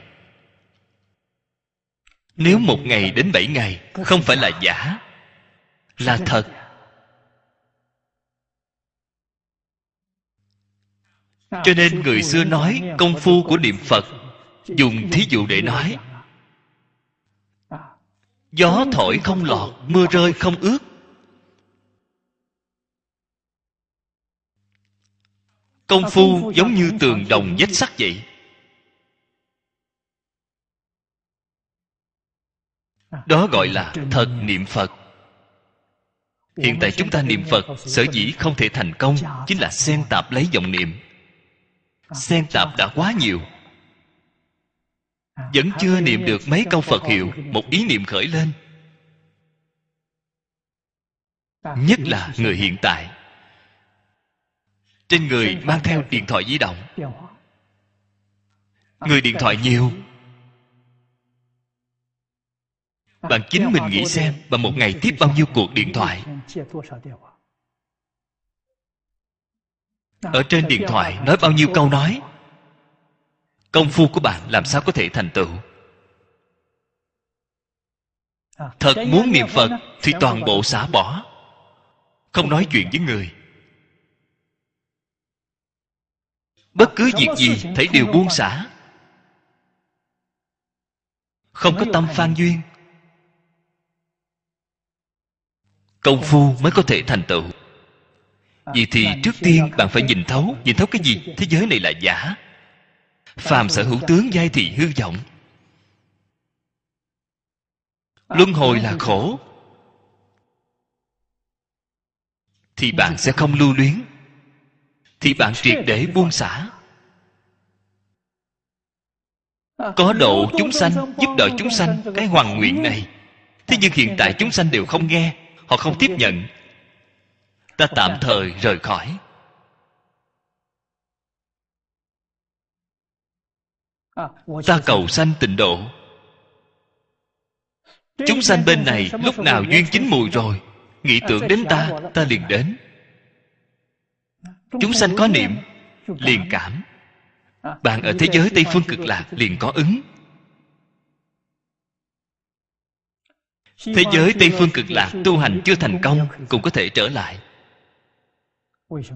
Nếu một ngày đến bảy ngày, không phải là giả, là thật. Cho nên người xưa nói công phu của niệm phật, dùng thí dụ để nói. Gió thổi không lọt, mưa rơi không ướt. Công phu giống như tường đồng vách sắt vậy. Đó gọi là thật niệm phật. Hiện tại chúng ta niệm phật, sở dĩ không thể thành công chính là xen tạp lấy dòng niệm. Xen tạp đã quá nhiều. Vẫn chưa niệm được mấy câu phật hiệu, một ý niệm khởi lên. Nhất là người hiện tại. Trên người mang theo điện thoại di động. Người điện thoại nhiều bạn chính mình nghĩ xem bạn một ngày tiếp bao nhiêu cuộc điện thoại? Ở trên điện thoại nói bao nhiêu câu nói? Công phu của bạn làm sao có thể thành tựu? Thật muốn niệm phật thì toàn bộ xả bỏ. Không nói chuyện với người. Bất cứ việc gì thấy đều buông xả. Không có tâm phan duyên công phu mới có thể thành tựu. Vì thì trước tiên bạn phải nhìn thấu nhìn thấu cái gì? Thế giới này là giả. Phàm sở hữu tướng giai thị hư vọng. Luân hồi là khổ. Thì bạn sẽ không lưu luyến. Thì bạn triệt để buông xả. Có độ chúng sanh, giúp đỡ chúng sanh, cái hoàng nguyện này. Thế nhưng hiện tại chúng sanh đều không nghe họ không tiếp nhận. Ta tạm thời rời khỏi. Ta cầu sanh tịnh độ. Chúng sanh bên này lúc nào duyên chín mùi rồi nghĩ tưởng đến ta ta liền đến. Chúng sanh có niệm liền cảm. Bạn ở thế giới tây phương cực lạc liền có ứng thế giới tây phương cực lạc tu hành chưa thành công cũng có thể trở lại.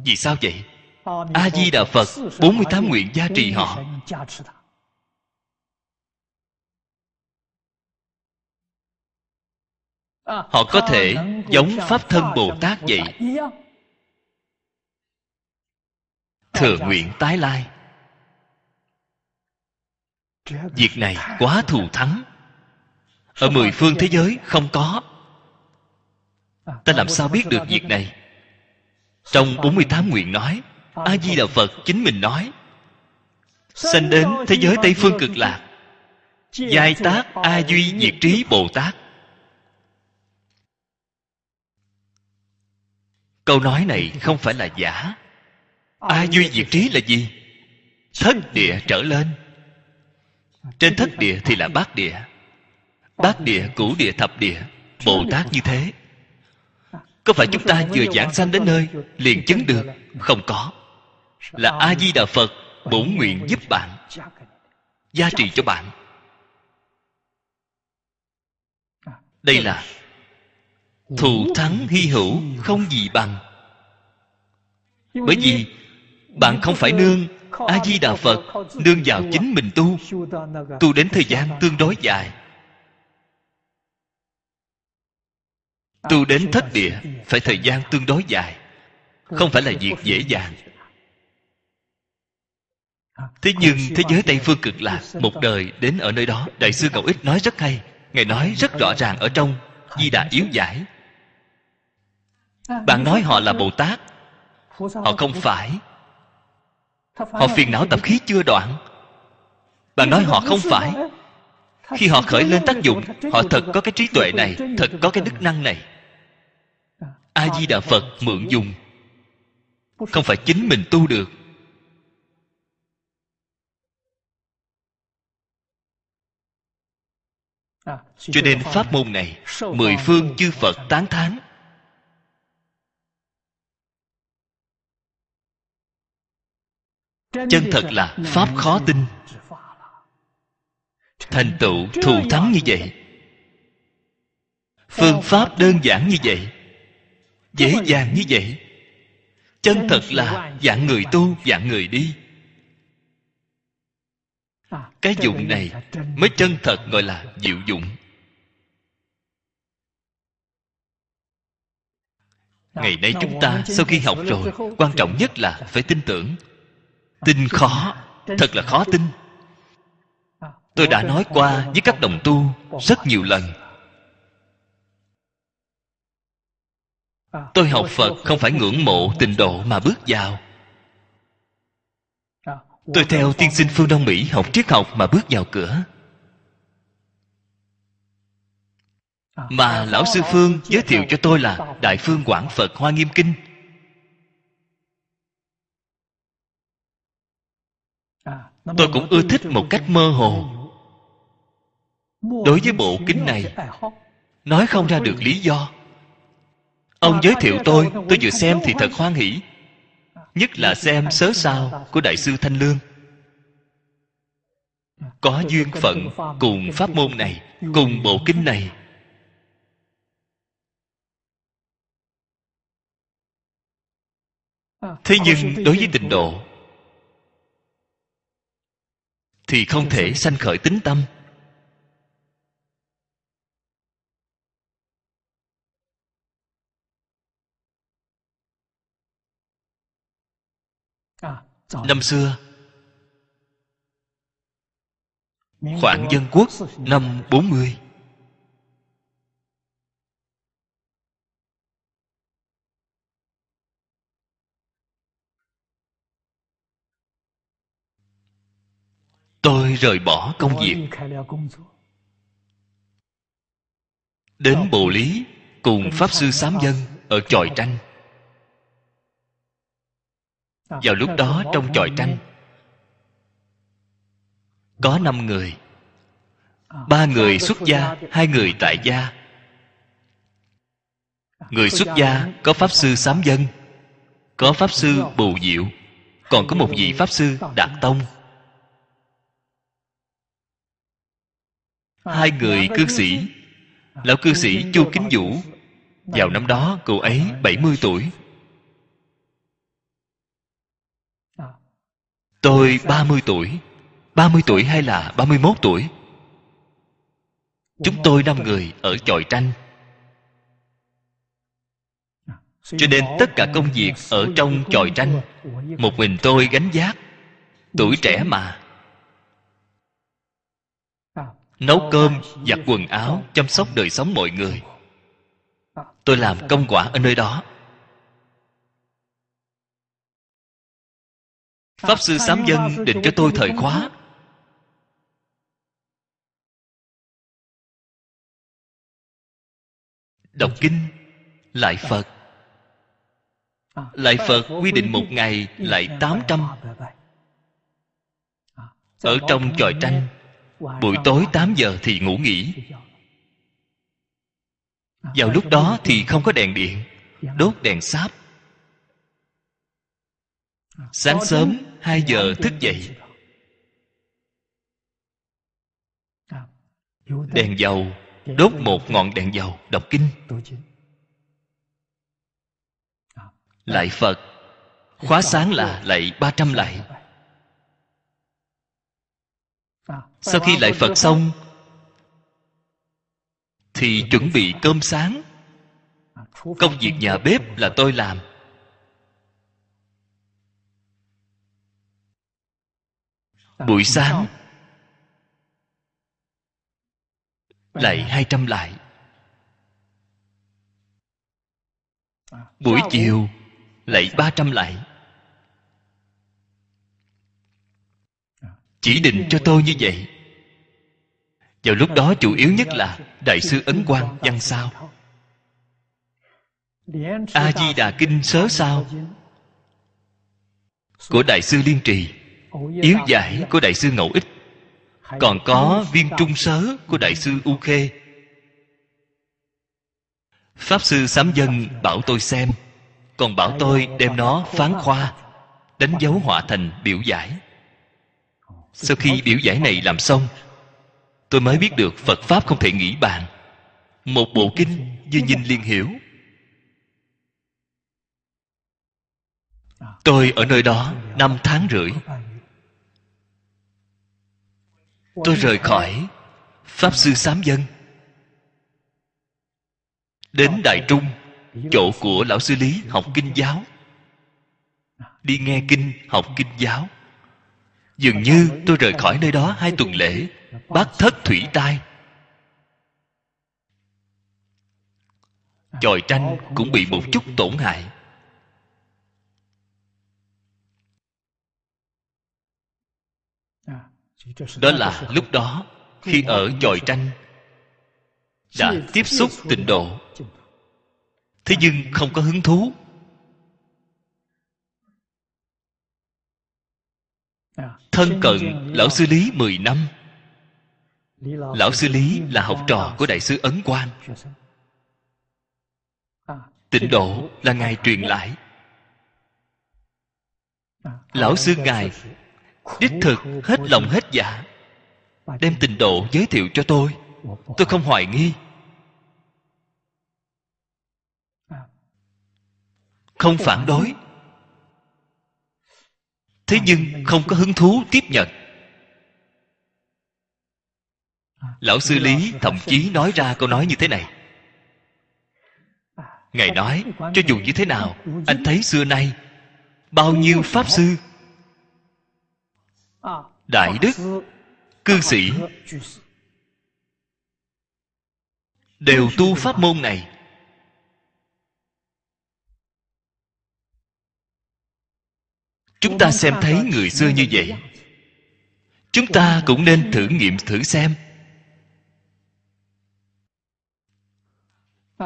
Vì sao vậy? A di đà phật 48 nguyện gia trì họ. Họ có thể giống pháp thân bồ tát vậy. Thừa nguyện tái lai. Việc này quá thù thắng ở mười phương thế giới không có. Ta làm sao biết được việc này? Trong 48 nguyện nói, a di đà phật chính mình nói, sanh đến thế giới tây phương cực lạc, giai tác a duy diệt trí bồ tát. Câu nói này không phải là giả. A duy diệt trí là gì? Thất địa trở lên. Trên thất địa thì là bát địa bát địa, cửu địa, thập địa bồ tát như thế. Có phải chúng ta vừa giảng sanh đến nơi, liền chứng được? Không có. Là a di đà phật, bổn nguyện giúp bạn, gia trì cho bạn. Đây là thù thắng hy hữu không gì bằng. Bởi vì bạn không phải nương a di đà phật, nương vào chính mình tu. Tu đến thời gian tương đối dài. Tu đến thất địa, phải thời gian tương đối dài. Không phải là việc dễ dàng. Thế nhưng thế giới tây phương cực lạc, một đời đến ở nơi đó, đại sư cậu ích nói rất hay. Ngài nói rất rõ ràng ở trong di đà yếu giải. Bạn nói họ là bồ tát. Họ không phải. Họ phiền não tập khí chưa đoạn. Bạn nói họ không phải khi họ khởi lên tác dụng, họ thật có cái trí tuệ này, thật có cái đức năng này. A di đà phật mượn dùng. Không phải chính mình tu được. Cho nên pháp môn này, mười phương chư phật tán thán. Chân thật là pháp khó tin thành tựu thù thắng như vậy. Phương pháp đơn giản như vậy, dễ dàng như vậy. Chân thật là dạng người tu, dạng người đi. Cái dụng này mới chân thật gọi là diệu dụng. Ngày nay chúng ta sau khi học rồi, quan trọng nhất là phải tin tưởng. Tin khó, thật là khó tin tôi đã nói qua với các đồng tu rất nhiều lần. Tôi học phật không phải ngưỡng mộ tình độ mà bước vào. Tôi theo tiên sinh phương đông mỹ học triết học mà bước vào cửa. Mà lão sư phương giới thiệu cho tôi là đại phương quảng phật hoa nghiêm kinh. Tôi cũng ưa thích một cách mơ hồ đối với bộ kinh này, nói không ra được lý do. Ông giới thiệu tôi tôi vừa xem thì thật hoan hỷ. Nhất là xem sớ sao của đại sư thanh lương. Có duyên phận cùng pháp môn này, cùng bộ kinh này. Thế nhưng đối với tịnh độ, thì không thể sanh khởi tính tâm. Năm xưa khoảng dân quốc năm 40 tôi rời bỏ công việc. đến bồ lý cùng pháp sư sám dân ở tròi tranh vào lúc đó trong tròi tranh có năm người. Ba người xuất gia hai người tại gia. Người xuất gia có pháp sư sám dân có pháp sư bù diệu còn có một vị pháp sư đạt tông. Hai người cư sĩ lão cư sĩ chu kính vũ. vào năm đó cậu ấy 70 tuổi Tôi 30 tuổi. 30 tuổi hay là 31 tuổi? Chúng tôi năm người ở chòi tranh. Cho nên tất cả công việc ở trong chòi tranh Một mình tôi gánh giác Tuổi trẻ mà. Nấu cơm, giặt quần áo, chăm sóc đời sống mọi người. Tôi làm công quả ở nơi đó. Pháp sư sám dân định cho tôi thời khóa. Đọc kinh, lại phật. Lại phật quy định một ngày lại tám trăm. Ở trong tròi tranh, buổi tối 8 giờ thì ngủ nghỉ. Vào lúc đó thì không có đèn điện, đốt đèn sáp. Sáng sớm 2 giờ thức dậy. Đèn dầu. Đốt một ngọn đèn dầu đọc kinh. Lại phật. Khóa sáng là lạy ba trăm lạy sau khi lại phật xong, thì chuẩn bị cơm sáng. Công việc nhà bếp là tôi làm. Buổi sáng lại hai trăm lại. Buổi chiều lại ba trăm lại. Chỉ định cho tôi như vậy. vào lúc đó chủ yếu nhất là đại sư ấn quang văn sao. a di đà kinh sớ sao. Của đại sư liên trì Yến giải của Đại sư Ngẫu Ích Còn có viên trung sớ của Đại sư U Khê. Pháp sư Sám Dân bảo tôi xem Còn bảo tôi đem nó phán khoa Đánh dấu họa thành biểu giải. Sau khi biểu giải này làm xong Tôi mới biết được Phật Pháp không thể nghĩ bàn. Một bộ kinh như nhìn liên hiểu. Tôi ở nơi đó năm tháng rưỡi tôi rời khỏi pháp sư sám dân. Đến đại trung chỗ của lão sư lý học kinh giáo. Đi nghe kinh học kinh giáo. Dường như tôi rời khỏi nơi đó hai tuần lễ bác thất thủy tai chòi tranh cũng bị một chút tổn hại đó là lúc đó khi ở chòi tranh đã tiếp xúc tịnh độ. thế nhưng không có hứng thú. Thân cận lão sư lý 10 năm. Lão sư lý là học trò của đại sư ấn quang. Tịnh độ là ngài truyền lại. Lão sư ngài đích thực hết lòng hết dạ đem tình độ giới thiệu cho tôi. Tôi không hoài nghi. Không phản đối. thế nhưng không có hứng thú tiếp nhận. Lão sư lý thậm chí nói ra câu nói như thế này. Ngài nói cho dù như thế nào anh thấy xưa nay bao nhiêu pháp sư đại đức cư sĩ. Đều tu pháp môn này. Chúng ta xem thấy người xưa như vậy. chúng ta cũng nên thử nghiệm thử xem.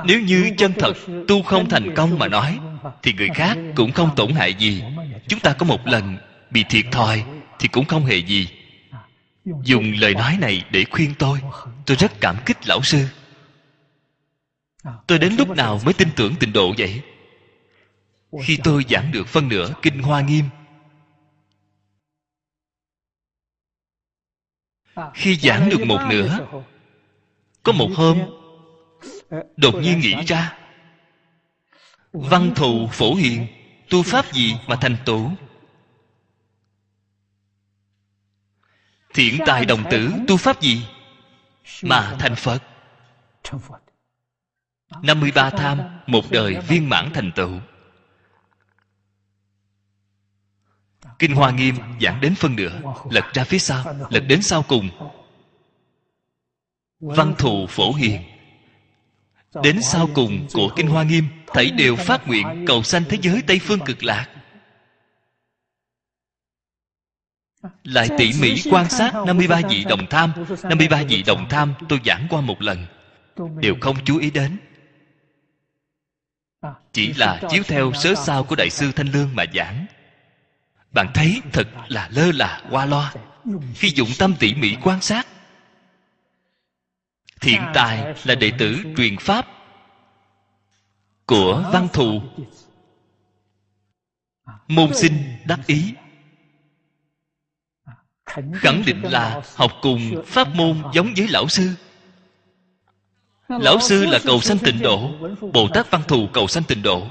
Nếu như chân thật tu không thành công mà nói thì người khác cũng không tổn hại gì. chúng ta có một lần bị thiệt thòi thì cũng không hề gì. Dùng lời nói này để khuyên tôi tôi rất cảm kích lão sư. Tôi đến lúc nào mới tin tưởng tịnh độ vậy? Khi tôi giảng được phân nửa kinh hoa nghiêm, khi giảng được một nửa, có một hôm, đột nhiên nghĩ ra, văn thù phổ hiền, tu pháp gì mà thành tựu? Thiện tài đồng tử tu pháp gì? Mà thành phật. 53 tham một đời viên mãn thành tựu. Kinh hoa nghiêm giảng đến phân nửa lật ra phía sau lật đến sau cùng. Văn thù phổ hiền. Đến sau cùng của kinh hoa nghiêm thảy đều phát nguyện cầu sanh thế giới tây phương cực lạc lại tỉ mỉ quan sát 53 vị đồng tham. 53 vị đồng tham tôi giảng qua một lần. Đều không chú ý đến. Chỉ là chiếu theo sớ sao của đại sư thanh lương mà giảng. Bạn thấy thật là lơ là, qua loa. Khi dụng tâm tỉ mỉ quan sát, thiện tài là đệ tử truyền pháp của văn thù. Môn sinh đắc ý khẳng định là học cùng pháp môn giống với lão sư. Lão sư là cầu sanh tịnh độ, bồ tát văn thù cầu sanh tịnh độ.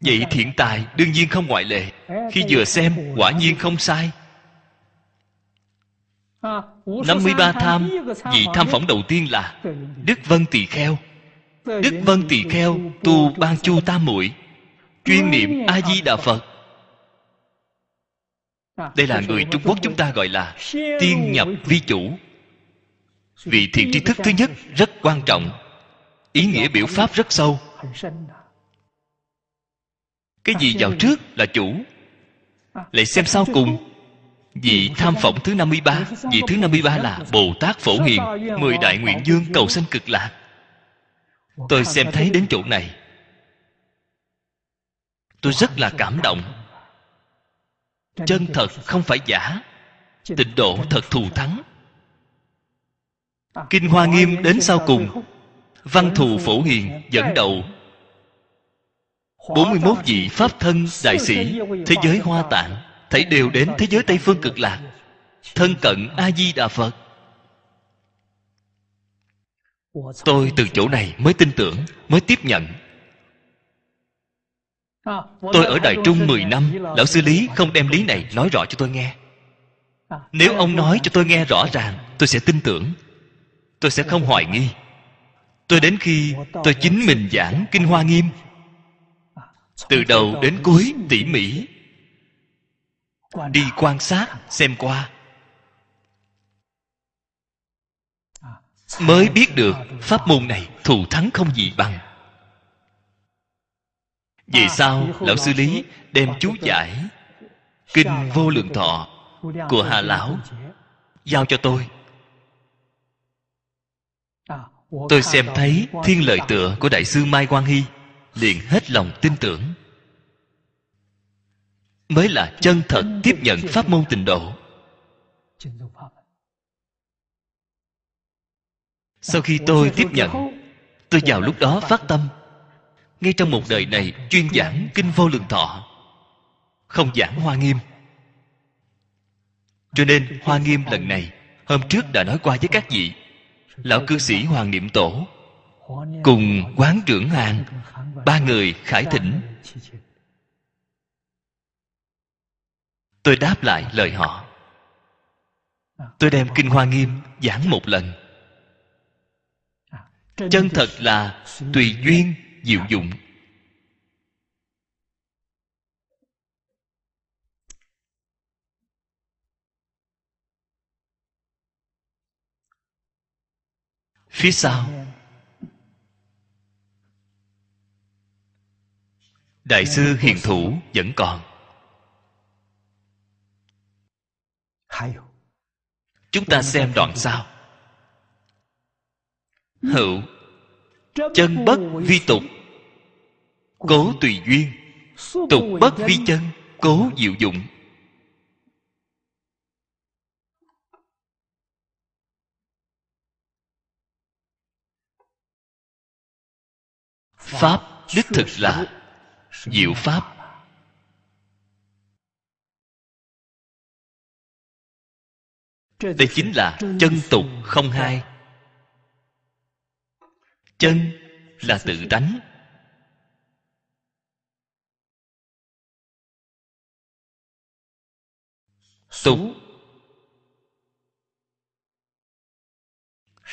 Vậy thiện tài đương nhiên không ngoại lệ, khi vừa xem, quả nhiên không sai. 53 tham, Vị tham phỏng đầu tiên là Đức Vân Tỳ Kheo. Đức Vân Tỳ Kheo tu ban chu tam muội. Chuyên niệm A-di-đà Phật. Đây là người Trung Quốc chúng ta gọi là Tiên nhập vi chủ. Vị thiện tri thức thứ nhất rất quan trọng. Ý nghĩa biểu pháp rất sâu. Cái gì vào trước là chủ. Lại xem sau cùng. Vị tham phỏng thứ 53 Vị thứ 53 là Bồ Tát Phổ Hiền Mười đại nguyện dương cầu sanh cực lạc. Tôi xem thấy đến chỗ này. Tôi rất là cảm động Chân thật không phải giả. Tịnh độ thật thù thắng. Kinh Hoa Nghiêm đến sau cùng. Văn thù phổ hiền dẫn đầu. 41 vị Pháp thân đại sĩ Thế giới Hoa Tạng Thấy đều đến thế giới Tây Phương cực lạc. Thân cận A-di-đà Phật. Tôi từ chỗ này mới tin tưởng Mới tiếp nhận Tôi ở Đại Trung 10 năm Lão sư Lý không đem lý này nói rõ cho tôi nghe. Nếu ông nói cho tôi nghe rõ ràng Tôi sẽ tin tưởng. Tôi sẽ không hoài nghi. Tôi đến khi tôi chính mình giảng Kinh Hoa Nghiêm. Từ đầu đến cuối tỉ mỉ. Đi quan sát xem qua. Mới biết được pháp môn này thù thắng không gì bằng vì sao lão sư lý đem chú giải kinh vô lượng thọ của hà lão. giao cho tôi. Tôi xem thấy thiên lợi tựa của đại sư mai quang hy liền hết lòng tin tưởng. Mới là chân thật tiếp nhận pháp môn tịnh độ. Sau khi tôi tiếp nhận tôi vào lúc đó phát tâm ngay trong một đời này, chuyên giảng kinh vô lượng thọ. Không giảng hoa nghiêm. Cho nên, hoa nghiêm lần này, hôm trước đã nói qua với các vị. Lão cư sĩ hoàng niệm tổ, cùng quán trưởng hàng ba người khải thỉnh. Tôi đáp lại lời họ. Tôi đem kinh hoa nghiêm giảng một lần. Chân thật là tùy duyên diệu dụng. Phía sau. Đại sư hiền thủ vẫn còn. Chúng ta xem đoạn sau. Hữu, chân bất vi tục cố tùy duyên. Tục bất vi chân cố diệu dụng. Pháp đích thực là diệu pháp. Đây chính là chân tục không hai. Chân là tự tánh tục.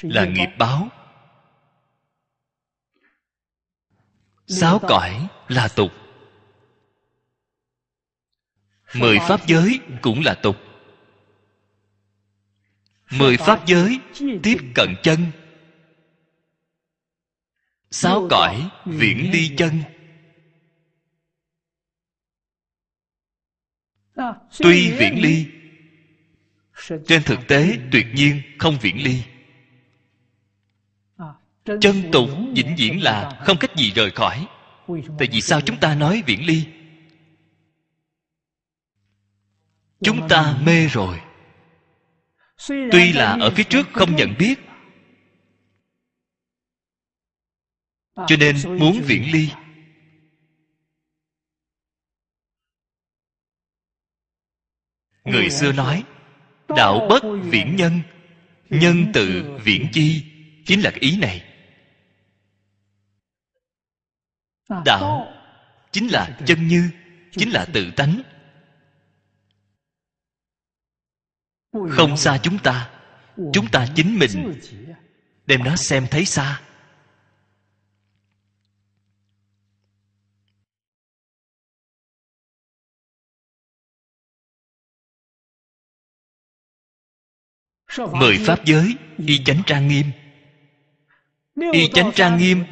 Là nghiệp báo. Sáu cõi là tục. Mười pháp giới cũng là tục. Mười pháp giới tiếp cận chân. Sáu cõi viễn ly chân tuy viễn ly trên thực tế tuyệt nhiên không viễn ly. Chân tục vĩnh viễn là không cách gì rời khỏi. Tại vì sao chúng ta nói viễn ly? Chúng ta mê rồi. tuy là ở phía trước không nhận biết cho nên muốn viễn ly người xưa nói, đạo bất viễn nhân nhân tự viễn chi. Chính là cái ý này. Đạo chính là chân như, chính là tự tánh. Không xa chúng ta chúng ta chính mình. Đem nó xem thấy xa. Mười pháp giới, y chánh trang nghiêm. Y chánh trang nghiêm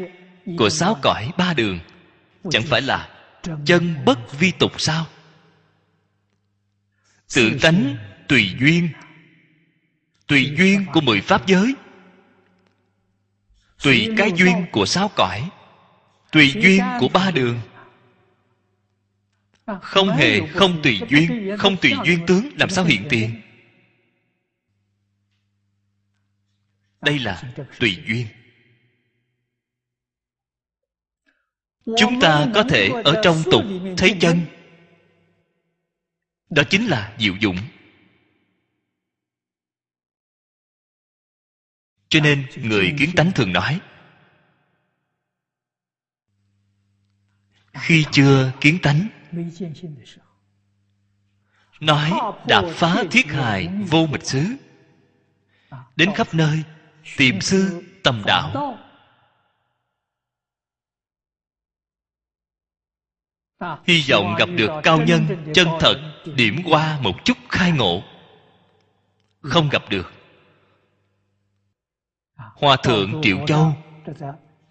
của sáu cõi ba đường, chẳng phải là chân bất vi tục sao? Tự tánh tùy duyên tùy duyên của mười pháp giới, tùy cái duyên của sáu cõi, tùy duyên của ba đường. Không hề không tùy duyên, không tùy duyên tướng làm sao hiện tiền. Đây là tùy duyên. Chúng ta có thể ở trong tục thấy chân. Đó chính là diệu dụng. Cho nên người kiến tánh thường nói, khi chưa kiến tánh, nói đạp phá thiết hài vô mịch xứ, đến khắp nơi tìm sư tầm đạo. Hy vọng gặp được cao nhân chân thật điểm qua một chút khai ngộ. Không gặp được. Hòa thượng triệu châu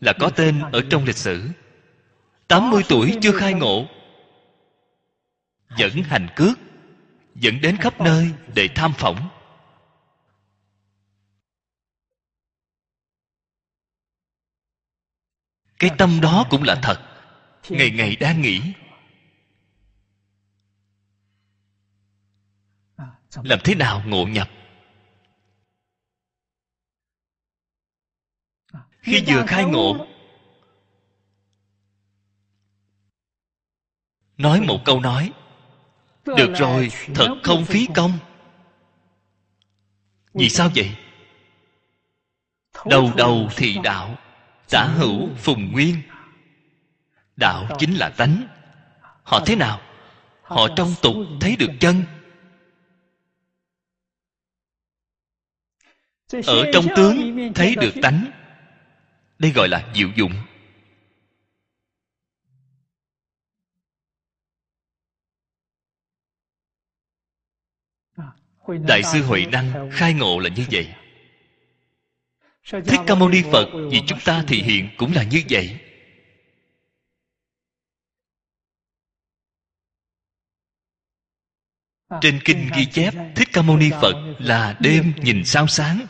là có tên ở trong lịch sử. 80 tuổi chưa khai ngộ. Vẫn hành cước, dẫn đến khắp nơi để tham phỏng. Cái tâm đó cũng là thật. Ngày ngày đang nghĩ. Làm thế nào ngộ nhập? Khi vừa khai ngộ, nói một câu nói. Được rồi, thật không phí công. Vì sao vậy? Đầu đầu thì đạo tả hữu phùng nguyên. Đạo chính là tánh. Họ thế nào? Họ trong tục thấy được chân. Ở trong tướng thấy được tánh. Đây gọi là diệu dụng. Đại sư huệ năng khai ngộ là như vậy thích ca mâu ni phật vì chúng ta thì hiện cũng là như vậy. Trên kinh ghi chép thích ca mâu ni phật là đêm nhìn sao sáng.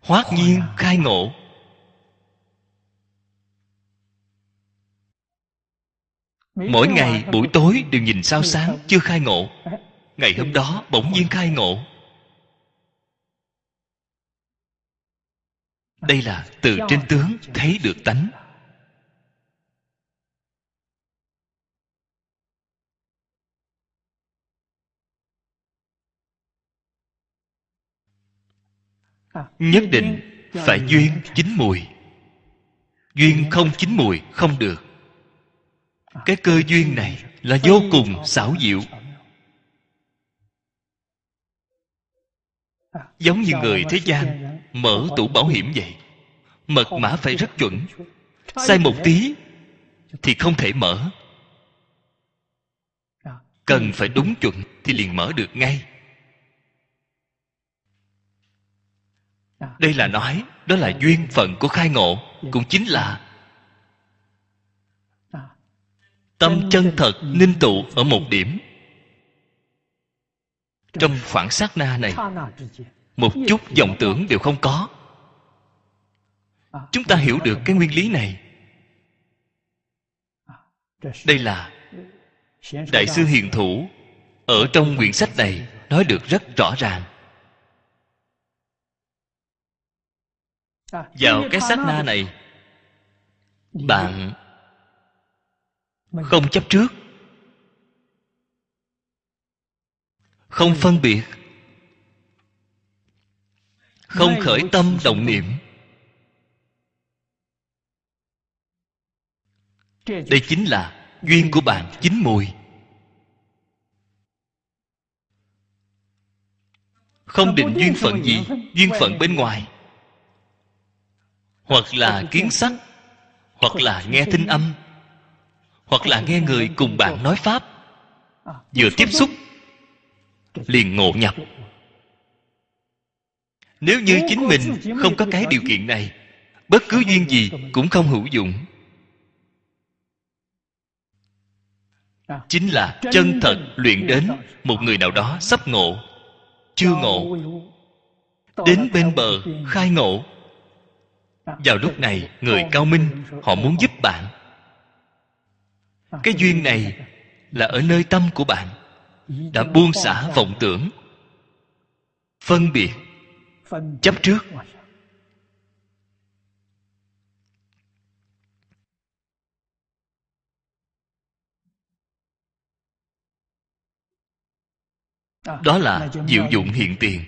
Hoát nhiên khai ngộ. Mỗi ngày, buổi tối đều nhìn sao sáng, chưa khai ngộ. Ngày hôm đó, bỗng nhiên khai ngộ. Đây là từ trên tướng thấy được tánh. Nhất định phải duyên chín mùi. Duyên không chín mùi không được. Cái cơ duyên này là vô cùng xảo diệu. giống như người thế gian mở tủ bảo hiểm vậy. Mật mã phải rất chuẩn. Sai một tí thì không thể mở. Cần phải đúng chuẩn thì liền mở được ngay. Đây là nói đó là duyên phận của khai ngộ cũng chính là tâm chân thật ninh tụ ở một điểm. Trong khoảng sát na này một chút vọng tưởng đều không có. Chúng ta hiểu được cái nguyên lý này. Đây là đại sư hiền thủ ở trong quyển sách này nói được rất rõ ràng. Vào cái sát na này bạn không chấp trước không phân biệt không khởi tâm động niệm. Đây chính là duyên của bạn chín mùi. Không định duyên phận gì duyên phận bên ngoài. Hoặc là kiến sắc hoặc là nghe thinh âm hoặc là nghe người cùng bạn nói pháp. Vừa tiếp xúc liền ngộ nhập nếu như chính mình không có cái điều kiện này bất cứ duyên gì cũng không hữu dụng. Chính là chân thật luyện đến một người nào đó sắp ngộ chưa ngộ. đến bên bờ khai ngộ. Vào lúc này người cao minh họ muốn giúp bạn. Cái duyên này là ở nơi tâm của bạn đã buông xả vọng tưởng. Phân biệt chấp trước. Đó là diệu dụng hiện tiền.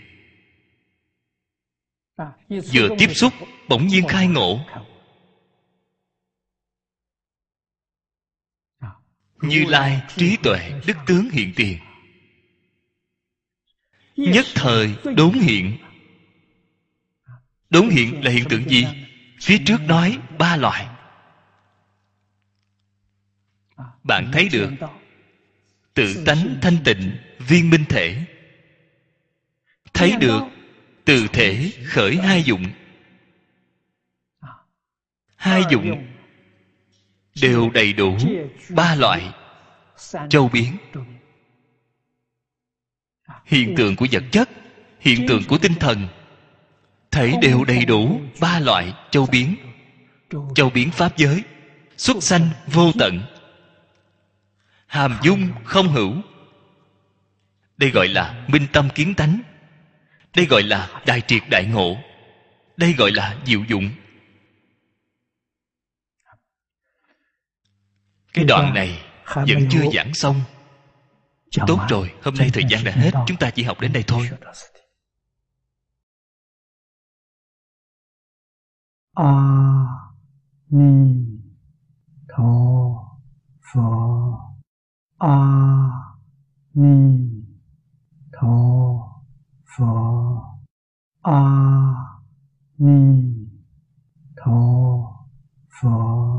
Vừa tiếp xúc bỗng nhiên khai ngộ. như lai trí tuệ đức tướng hiện tiền. Nhất thời đốn hiện đốn hiện là hiện tượng gì? Phía trước nói ba loại. Bạn thấy được. Tự tánh thanh tịnh, viên minh thể. Thấy được, từ thể khởi hai dụng. Hai dụng đều đầy đủ ba loại, châu biến. Hiện tượng của vật chất, hiện tượng của tinh thần thể đều đầy đủ ba loại châu biến. Châu biến pháp giới xuất sanh vô tận. Hàm dung không hữu. Đây gọi là minh tâm kiến tánh. Đây gọi là đại triệt đại ngộ. Đây gọi là diệu dụng. Cái đoạn này vẫn chưa giảng xong. Tốt rồi hôm nay thời gian đã hết. chúng ta chỉ học đến đây thôi 阿弥陀佛阿弥陀佛阿弥陀佛。